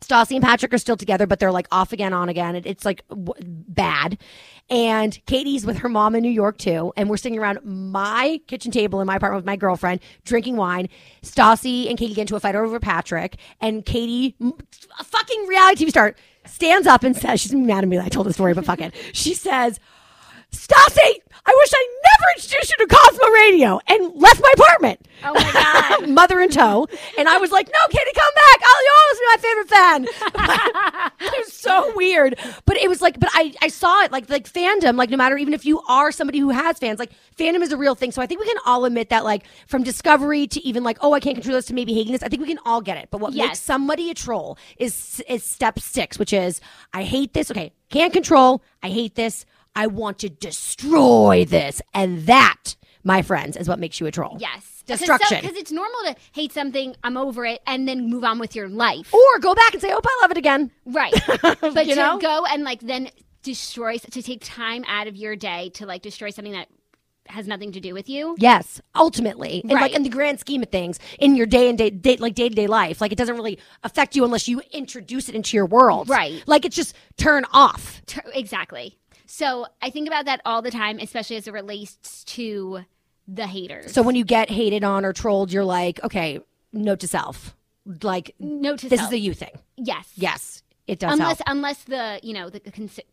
Stassi and Patrick are still together, but they're like off again, on again. It, it's like w- bad. And Katie's with her mom in New York too. And we're sitting around my kitchen table in my apartment with my girlfriend, drinking wine. Stassi and Katie get into a fight over Patrick. And Katie, a fucking reality TV star, stands up and says, She's mad at me that I told the story, but fuck it. She says, Stassi, I wish I never introduced you to Cosmo Radio and left my apartment. Oh my god. Mother in tow. And I was like, no, Katie, come back. Oh, you'll always be my favorite fan. it was so weird. But it was like, but I, I saw it like, like fandom, like no matter even if you are somebody who has fans, like fandom is a real thing. So I think we can all admit that like from discovery to even like, oh, I can't control this to maybe hating this. I think we can all get it. But what Yes. makes somebody a troll is, is step six, which is I hate this. Okay. Can't control. I hate this. I want to destroy this. And that, my friends, is what makes you a troll. Yes. Destruction. Because it's normal to hate something, I'm over it, and then move on with your life. Or go back and say, oh, I love it again. Right. But You to know? go and like then destroy, to take time out of your day to like destroy something that has nothing to do with you. Yes, ultimately, and like Right. in the grand scheme of things, in your day and day, day like day to day life, like it doesn't really affect you unless you introduce it into your world. Right. Like it's just turn off. Tur- Exactly. So I think about that all the time, especially as it relates to the haters. So when you get hated on or trolled, you're like, okay, note to self, like note to this self. is a you thing. yes. Yes, it does Unless help. unless the you know the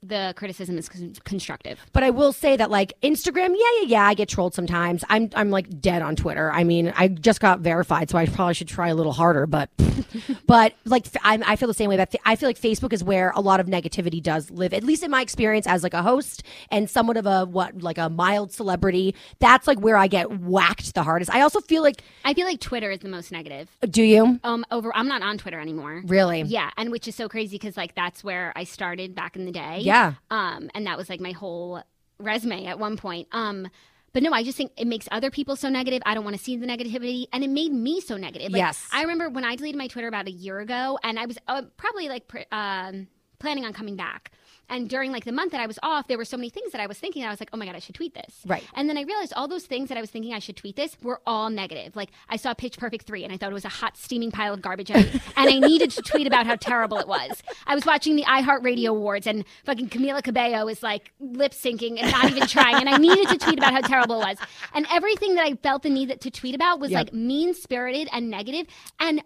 the criticism is constructive. But I will say that like Instagram, yeah, yeah, yeah, I get trolled sometimes. I'm I'm like dead on Twitter. I mean, I just got verified, so I probably should try a little harder. But but like I'm, I feel the same way. But I feel like Facebook is where a lot of negativity does live. At least in my experience as like a host and somewhat of a what like a mild celebrity. That's like where I get whacked the hardest. I also feel like, I feel like Twitter is the most negative. do you Um, over I'm not on Twitter anymore. really? Yeah, and which is so crazy because like that's where I started back in the day. Yeah. Um, and that was like my whole resume at one point. Um, But no, I just think it makes other people so negative. I don't want to see the negativity, and it made me so negative. Like, Yes. I remember when I deleted my Twitter about a year ago, and I was uh, probably like pr- um, planning on coming back. And during like the month that I was off, there were so many things that I was thinking. I was like, oh my god, I should tweet this. Right. And then I realized all those things that I was thinking I should tweet this were all negative. Like I saw Pitch Perfect 3 and I thought it was a hot steaming pile of garbage and, I needed to tweet about how terrible it was. I was watching the iHeartRadio Awards and fucking Camila Cabello is like lip syncing and not even trying and I needed to tweet about how terrible it was. And everything that I felt the need to tweet about was Yep. like mean-spirited and negative and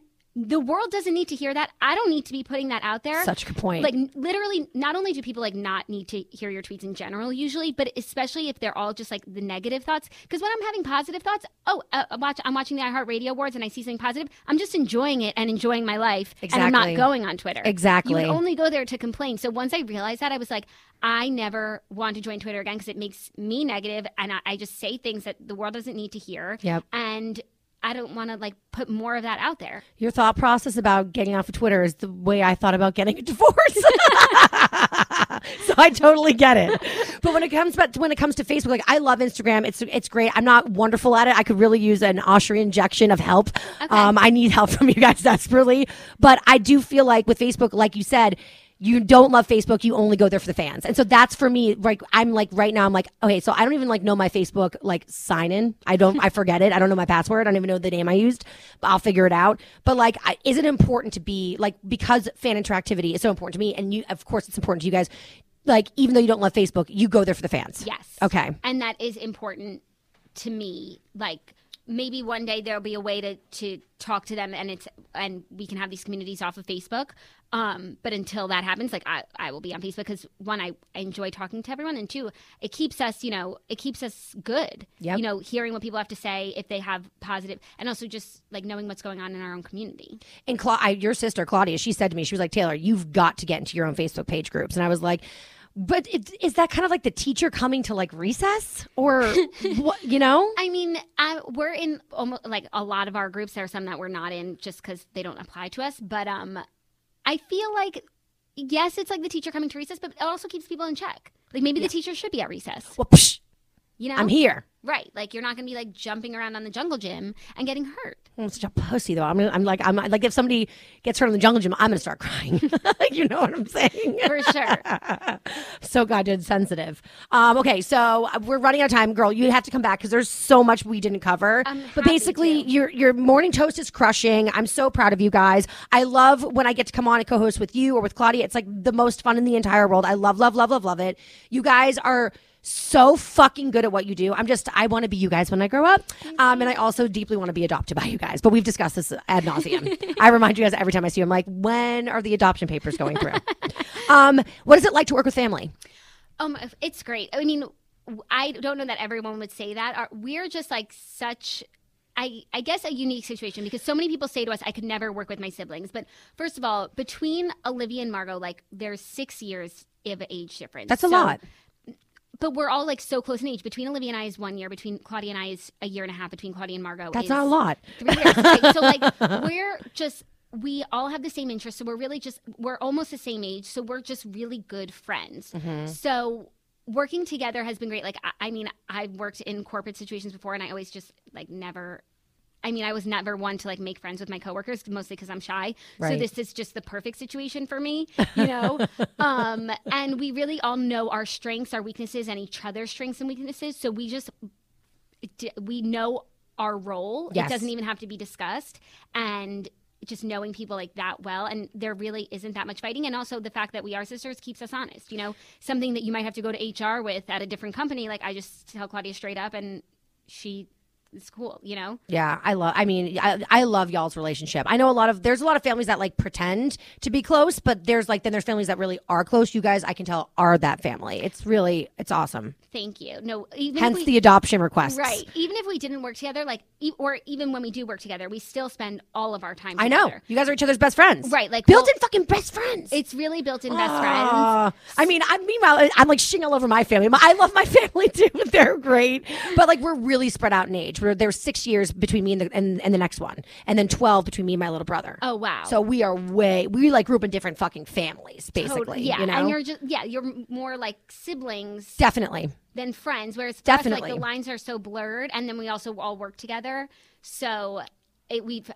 the world doesn't need to hear that. I don't need to be putting that out there. Such a good point. Like literally, not only do people like not need to hear your tweets in general, usually, but especially if they're all just like the negative thoughts. Because when I'm having positive thoughts, oh, uh, I watch, I'm watching the iHeartRadio Awards and I see something positive, I'm just enjoying it and enjoying my life, and I'm not going on Twitter. Exactly. You only go there to complain. So once I realized that, I was like, I never want to join Twitter again because it makes me negative, and I, I just say things that the world doesn't need to hear. Yep. And I don't want to like put more of that out there. Your thought process about getting off of Twitter is the way I thought about getting a divorce. so I totally get it. But when it comes but when it comes to Facebook, like I love Instagram. It's it's great. I'm not wonderful at it. I could really use an Austria injection of help. Um, I need help from you guys desperately. But I do feel like with Facebook, like you said, you don't love Facebook, you only go there for the fans. And so that's for me, like I'm like right now, I'm like, okay, so I don't even like know my Facebook like sign in. I don't I forget it. I don't know my password. I don't even know the name I used, but I'll figure it out. But like I, is it important to be like because fan interactivity is so important to me and you of course it's important to you guys. Like even though you don't love Facebook, you go there for the fans. Yes. Okay. And that is important to me. Like maybe one day there'll be a way to to talk to them and it's and we can have these communities off of Facebook. Um, but until that happens, like I, I will be on Facebook because one, I, I enjoy talking to everyone, and two, it keeps us, you know, it keeps us good. Yep. You know, hearing what people have to say if they have positive, and also just like knowing what's going on in our own community. And Cla- I, your sister Claudia, she said to me, she was like, Taylor, you've got to get into your own Facebook page groups. And I was like, but it, is that kind of like the teacher coming to like recess or what, you know? I mean, I, we're in almost like a lot of our groups. There are some that we're not in just because they don't apply to us. But um, I feel like yes, it's like the teacher coming to recess, but it also keeps people in check. Like maybe the teacher should be at recess. Well, psh, You know, I'm here. Right, like you're not going to be like jumping around on the jungle gym and getting hurt. I'm such a pussy though. I'm, gonna- I'm like, I'm like, if somebody gets hurt on the jungle gym, I'm gonna start crying. you know what I'm saying? For sure. so goddamn sensitive. Um, okay, so uh, we're running out of time, girl. You have to come back because there's so much we didn't cover. I'm but basically, to. your your morning toast is crushing. I'm so proud of you guys. I love when I get to come on and co-host with you or with Claudia. It's like the most fun in the entire world. I love, love, love, love, love it. You guys are so fucking good at what you do. I'm just, I want to be you guys when I grow up. Um, and I also deeply want to be adopted by you guys. But we've discussed this ad nauseum. I remind you guys every time I see you, I'm like, when are the adoption papers going through? um, what is it like to work with family? Um, it's great. I mean, I don't know that everyone would say that. We're just like such. I, I guess a unique situation because so many people say to us, I could never work with my siblings. But first of all, between Olivia and Margot, like there's six years of age difference. That's a So- lot. But we're all like so close in age. Between Olivia and I is one year. Between Claudia and I is a year and a half. Between Claudia and Margot, That's not a lot. Three years. Right? So like we're just we all have the same interests. So we're really just we're almost the same age. So we're just really good friends. Mm-hmm. So working together has been great. Like I, I mean, I've worked in corporate situations before, and I always just like never. I mean, I was never one to like make friends with my coworkers, mostly because I'm shy. So this is just the perfect situation for me, you know. um, and we really all know our strengths, our weaknesses, and each other's strengths and weaknesses. So we just we know our role. Yes. It doesn't even have to be discussed, and just knowing people like that well, and there really isn't that much fighting. And also the fact that we are sisters keeps us honest. You know, something that you might have to go to HR with at a different company, like I just tell Claudia straight up, and she is cool. You know. Yeah, I love. I mean, I, I love y'all's relationship. I know a lot of there's a lot of families that like pretend to be close, but there's like then there's families that really are close. You guys, I can tell, are that family. It's really it's awesome. Thank you. No, even Hence we, the adoption requests. Right. Even if we didn't work together, like, e- or even when we do work together, we still spend all of our time I know you guys are each other's best friends. Right, like, built-in well- fucking best friends. It's really built in best friends. Ah. I mean, I, meanwhile, I'm like shitting all over my family. I love my family too. They're great, but like we're really spread out in age. Which were there's six years between me and the and, and the next one, and then twelve between me and my little brother. Oh wow. So we are way we like grew up in different fucking families, basically. Totally. Yeah, you know? and you're just yeah, you're more like siblings definitely. than friends. Whereas for us, Definitely. like the lines are so blurred, and then we also all work together. So it, we've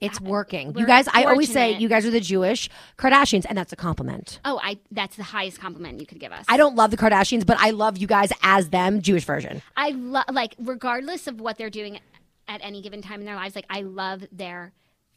It's working. we're You guys, I always say you guys are the Jewish Kardashians, and that's a compliment. oh, I that's the highest compliment you could give us. I don't love the Kardashians, but I love you guys as them, Jewish version. I love like regardless of what they're doing at any given time in their lives, like I love their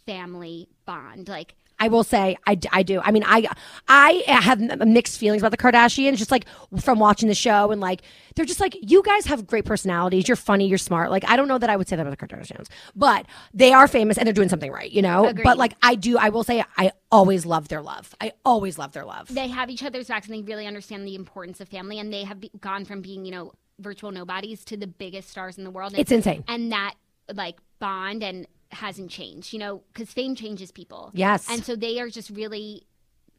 family bond. Like I will say I, I do. I mean, I I have mixed feelings about the Kardashians, just like from watching the show and like they're just like you guys have great personalities. You're funny. You're smart. Like I don't know that I would say that about the Kardashians, but they are famous and they're doing something right, you know. Agreed. But like I do, I will say I always love their love. I always love their love. they have each other's backs and they really understand the importance of family and they have be- gone from being you know virtual nobodies to the biggest stars in the world. And, It's insane. and that like bond and hasn't changed. You know, because fame changes people. Yes. and so they are just really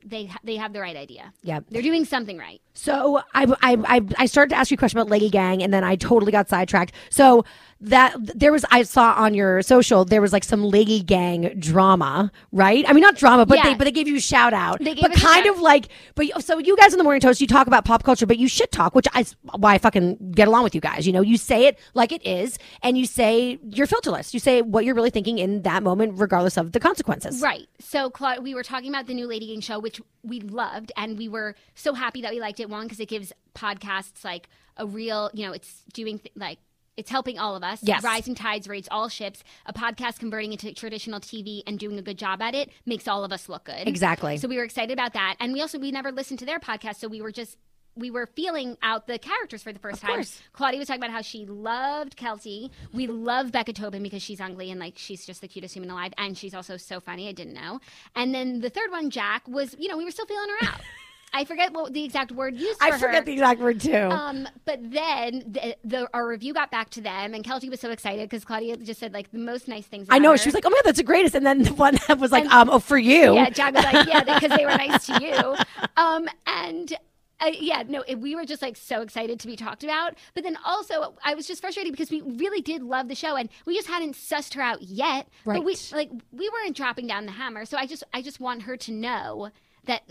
they they have the right idea. Yeah, they're doing something right. So I, I, I, I started to ask you a question about Lady Gang, and then I totally got sidetracked. So that there was, I saw on your social, there was like some Lady Gang drama, right? I mean, not drama, but they, but they gave you a shout out. They gave but kind of like, but so you guys in the Morning Toast, you talk about pop culture, but you shit talk, which I, why I fucking get along with you guys. You know, you say it like it is, and you say you're filterless. You say what you're really thinking in that moment, regardless of the consequences. Right. So, Claude, we were talking about the new Lady Gang show, which we loved, and we were so happy that we liked it. One, because it gives podcasts like a real, you know, it's doing th- like it's helping all of us. Yes. Rising tides raise all ships. A podcast converting into traditional TV and doing a good job at it makes all of us look good. Exactly. So we were excited about that, and we also we never listened to their podcast, so we were just. We were feeling out the characters for the first time. course. Claudia was talking about how she loved Keltie. We love Becca Tobin because she's ugly and like she's just the cutest human alive, and she's also so funny. I didn't know. And then the third one, Jac, was you know we were still feeling her out. I forget what the exact word used. For I her. forget the exact word too. Um, but then the, the our review got back to them, and Kelsey was so excited because Claudia just said like the most nice things. I know. her. She was like, "Oh my god, that's the greatest!" And then the one that was like, And- "Um, oh, for you." Yeah, Jack was like, yeah, because they were nice to you. Um, and uh, yeah, no, it, we were just like so excited to be talked about. But then also, I was just frustrated because we really did love the show, and we just hadn't sussed her out yet. But we Right. like we weren't dropping down the hammer. So I just I just want her to know that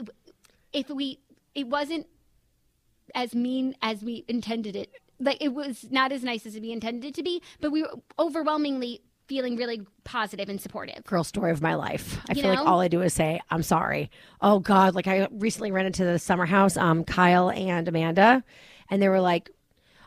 if we it wasn't as mean as we intended it. Like it was not as nice as we intended it to be, but we were overwhelmingly feeling really positive and supportive. girl story of my life. I You feel like all I do is say, I'm sorry. Oh God. Like I recently ran into the summer house, um, Kyle and Amanda, and they were like,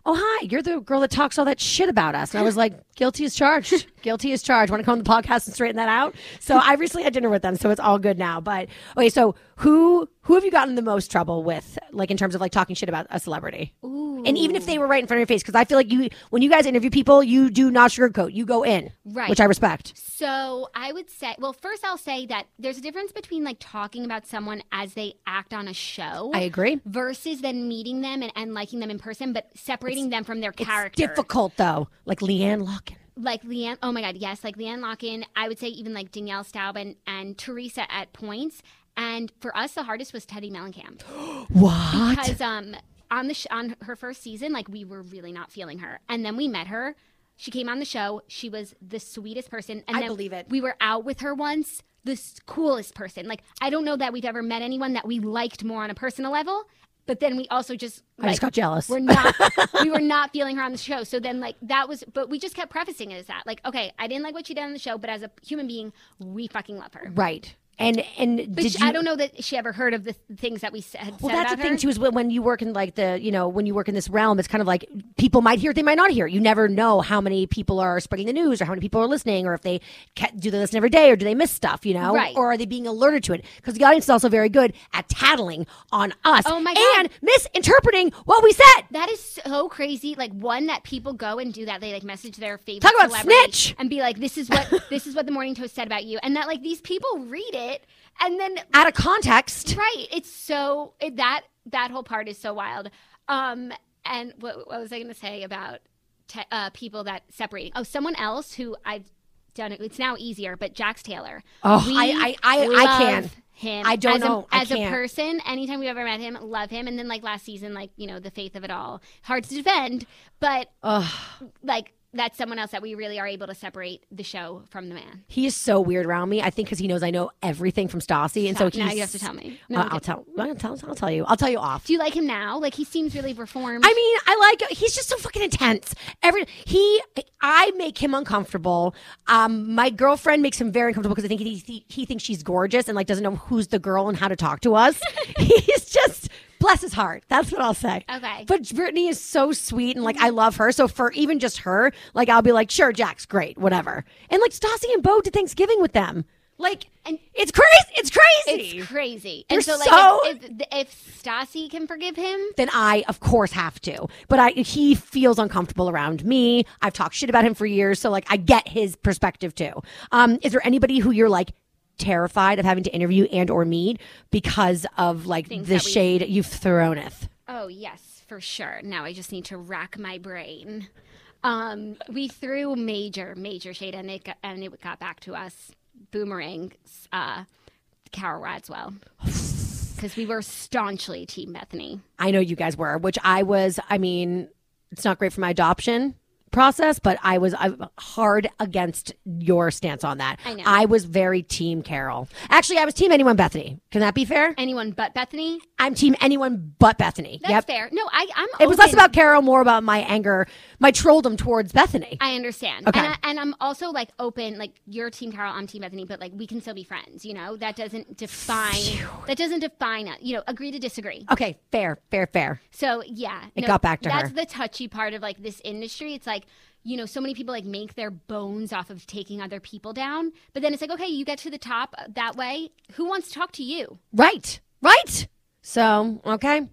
Oh hi, you're the girl that talks all that shit about us. And I was like, guilty as charged. Guilty as charged. Want to come on the podcast and straighten that out? So I recently had dinner with them, so it's all good now. But okay, so who who have you gotten the most trouble with, like in terms of like talking shit about a celebrity? And even if they were right in front of your face, because I feel like you when you guys interview people, you do not sugarcoat. You go in. Right. Which I respect. So I would say, well, first I'll say that there's a difference between like talking about someone as they act on a show. I agree. Versus then meeting them and, and liking them in person, but separating them from their character. It's difficult though, like LeeAnne Locken. Like LeeAnne, oh my God, yes, like LeeAnne Locken. I would say even like Danielle Staub and, and Teresa at points. And for us, the hardest was Teddi Mellencamp What? because um on the sh- on her first season, like we were really not feeling her, and then we met her. She came on the show. She was the sweetest person, and I then believe it. We were out with her once. The s- coolest person. Like I don't know that we've ever met anyone that we liked more on a personal level. But then we also just I just got jealous. We're not we were not feeling her on the show. So then like that was but we just kept prefacing it as that. Like, okay, I didn't like what she did on the show, but as a human being, we fucking love her. right. And and But did she- you? I don't know that she ever heard of the things that we said. Well, said that's the thing her. too. Is when, when you work in like the you know when you work in this realm, it's kind of like people might hear it, they might not hear. it. You never know how many people are spreading the news, or how many people are listening, or if they do they listen every day, or do they miss stuff, you know, Right. or are they being alerted to it? Because the audience is also very good at tattling on us Oh my God. and misinterpreting what we said. That is so crazy. Like one that people go and do that. They like message their favorite Talk about snitch. and be like, "This is what this is what the Morning Toast said about you," and that like these people read it and then Out of context, right. It's so it, that that whole part is so wild. Um, and what, what was I going to say about te- uh, people that separating? Oh, someone else who I've done it. It's now easier, but Jax Taylor. Oh, I- I- I- I can. Him I don't as know. A, as a person, anytime we've ever met him, love him. And then like last season, like you know, the faith of it all, hard to defend, but like that's someone else that we really are able to separate the show from the man. He is so weird around me. I think because he knows I know everything from Stassi, and so Stop. Now you have to tell me. No, Uh, I'll tell. I'll tell. I'll tell you. I'll tell you off. Do you like him now? Like he seems really reformed. I mean, I like he's just so fucking intense. Every he, I make him uncomfortable. Um, my girlfriend makes him very uncomfortable because I think he, he he thinks she's gorgeous and like doesn't know who's the girl and how to talk to us. he's just bless his heart. That's what I'll say. Okay. But Brittany is so sweet and like I love her. So for even just her, like I'll be like, sure, Jack's great, whatever. And like Stassi and Beau did Thanksgiving with them. Like, And- it's crazy. It's crazy. it's crazy. You're and so, like, so- if, if, if Stassi can forgive him, then I, of course, have to. But I, he feels uncomfortable around me. I've talked shit about him for years, so like I get his perspective too. Um, is there anybody who you're like terrified of having to interview and or meet because of like Things the we- shade you've throwneth? Oh yes, for sure. Now I just need to rack my brain. Um, we threw major, major shade, and it got, and it got back to us. Boomerang, uh, Carole Radziwill, because we were staunchly Team Bethany. I know you guys were, which I was. I mean, it's not great for my adoption process, but I was uh, hard against your stance on that. I know. I was very team Carole. Actually, I was team anyone Bethany. Can that be fair? Anyone but Bethany? I'm team anyone but Bethany. That's yep. fair. No, I, I'm. It was less about Carole, more about my anger, my trolldom towards Bethany. I understand. Okay. And, I, and I'm also like open, like you're Team Carole, I'm Team Bethany, but like we can still be friends, you know? That doesn't define, that doesn't define us, you know, agree to disagree. okay, fair, fair, fair. So yeah. It got back to that's her. the touchy part of like this industry. It's like, you know, so many people like make their bones off of taking other people down. But then it's like, okay, you get to the top that way. Who wants to talk to you? Right, right. So, okay.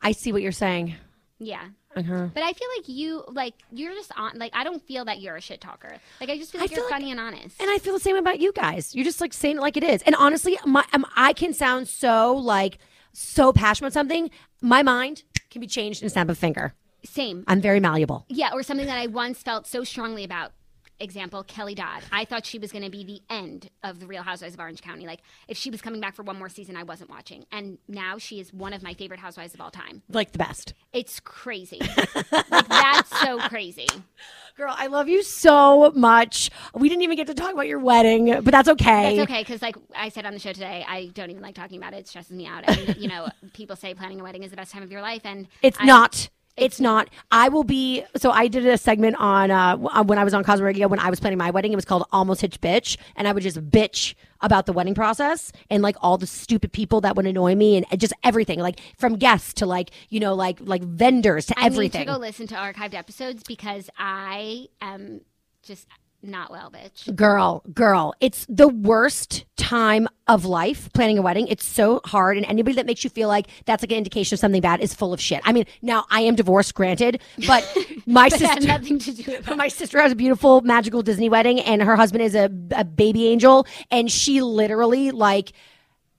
I see what you're saying. Yeah. Uh-huh. But I feel like you, like, you're just on, like, I don't feel that you're a shit talker. Like, I just feel I like feel you're like- funny and honest. And I feel the same about you guys. You're just like saying it like it is. And honestly, my um, I can sound so like so passionate about something. My mind can be changed in a snap of a finger. Same. I'm very malleable. Yeah, or something that I once felt so strongly about. Example, Kelly Dodd. I thought she was going to be the end of the Real Housewives of Orange County. Like, if she was coming back for one more season, I wasn't watching. And now she is one of my favorite housewives of all time. Like the best. It's crazy. like, that's so crazy. Girl, I love you so much. We didn't even get to talk about your wedding, but that's okay. That's okay, because, like I said on the show today, I don't even like talking about it. It stresses me out. And, you know, people say planning a wedding is the best time of your life. And It's I- not. It's not. I will be. So I did a segment on uh, uh, when I was on Cosmo Radio when I was planning my wedding. It was called Almost Hitch Bitch, and I would just bitch about the wedding process and like all the stupid people that would annoy me and just everything, like from guests to like you know like like vendors to I everything. need to go listen to archived episodes because I am just not well, bitch. Girl, girl, it's the worst time of life planning a wedding. It's so hard, and anybody that makes you feel like that's like an indication of something bad is full of shit. I mean, now I am divorced, granted, but my But sister. nothing to do with. My sister has a beautiful, magical Disney wedding, and her husband is a, a baby angel, and she literally like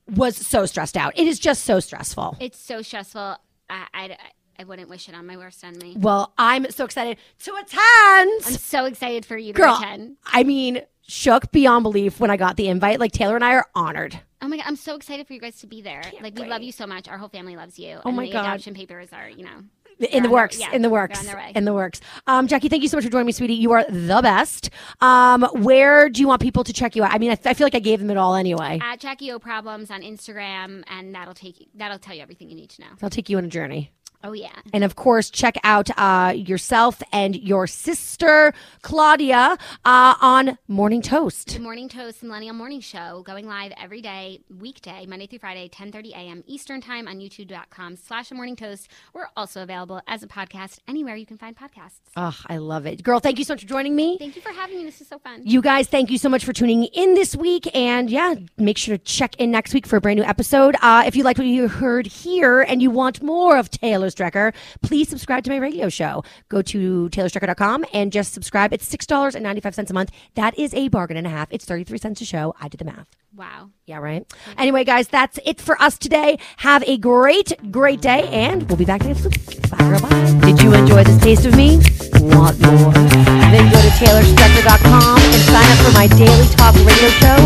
was so stressed out. It is just so stressful. It's so stressful. I, I, I wouldn't wish it on my worst enemy. Well, I'm so excited to attend. I'm so excited for you to Girl, attend. I mean, shook beyond belief when I got the invite. Like Taylor and I are honored. Oh my god, I'm so excited for you guys to be there. like we love you so much. Our whole family loves you. Oh and my the God. adoption papers are, you know. in the their- works, yeah, in the works, on their way. in the works. Um, Jackie, thank you so much for joining me, sweetie. You are the best. Um, where do you want people to check you out? I mean, I, I feel like I gave them it all anyway. At Jackie O Problems on Instagram, and that'll take you, that'll tell you everything you need to know. I'll take you on a journey. Oh yeah. And of course, check out uh, yourself and your sister Claudia uh, on Morning Toast. The Morning Toast Millennial Morning Show going live every day, weekday, Monday through Friday, 10:30 a.m. Eastern Time on YouTube.com slash The Morning Toast. We're also available as a podcast anywhere you can find podcasts. Oh, I love it, girl. Thank you so much for joining me. Thank you for having me. This is so fun. You guys, thank you so much for tuning in this week. And yeah, make sure to check in next week for a brand new episode. Uh, if you liked what you heard here and you want more of Taylor Strecker, please subscribe to my radio show. Go to taylorstrecker.com and just subscribe. It's $6.95 a month. That is a bargain and a half. It's 33 cents a show. I did the math. Wow. Yeah, right. Anyway, guys, that's it for us today. Have a great, great day, and we'll be back next week. Bye, girl. Bye. Did you enjoy this taste of me? Want more? Then go to TaylorStrecker.com and sign up for my daily talk radio show,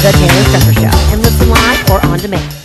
The Taylor Strecker Show, and listen live or on demand.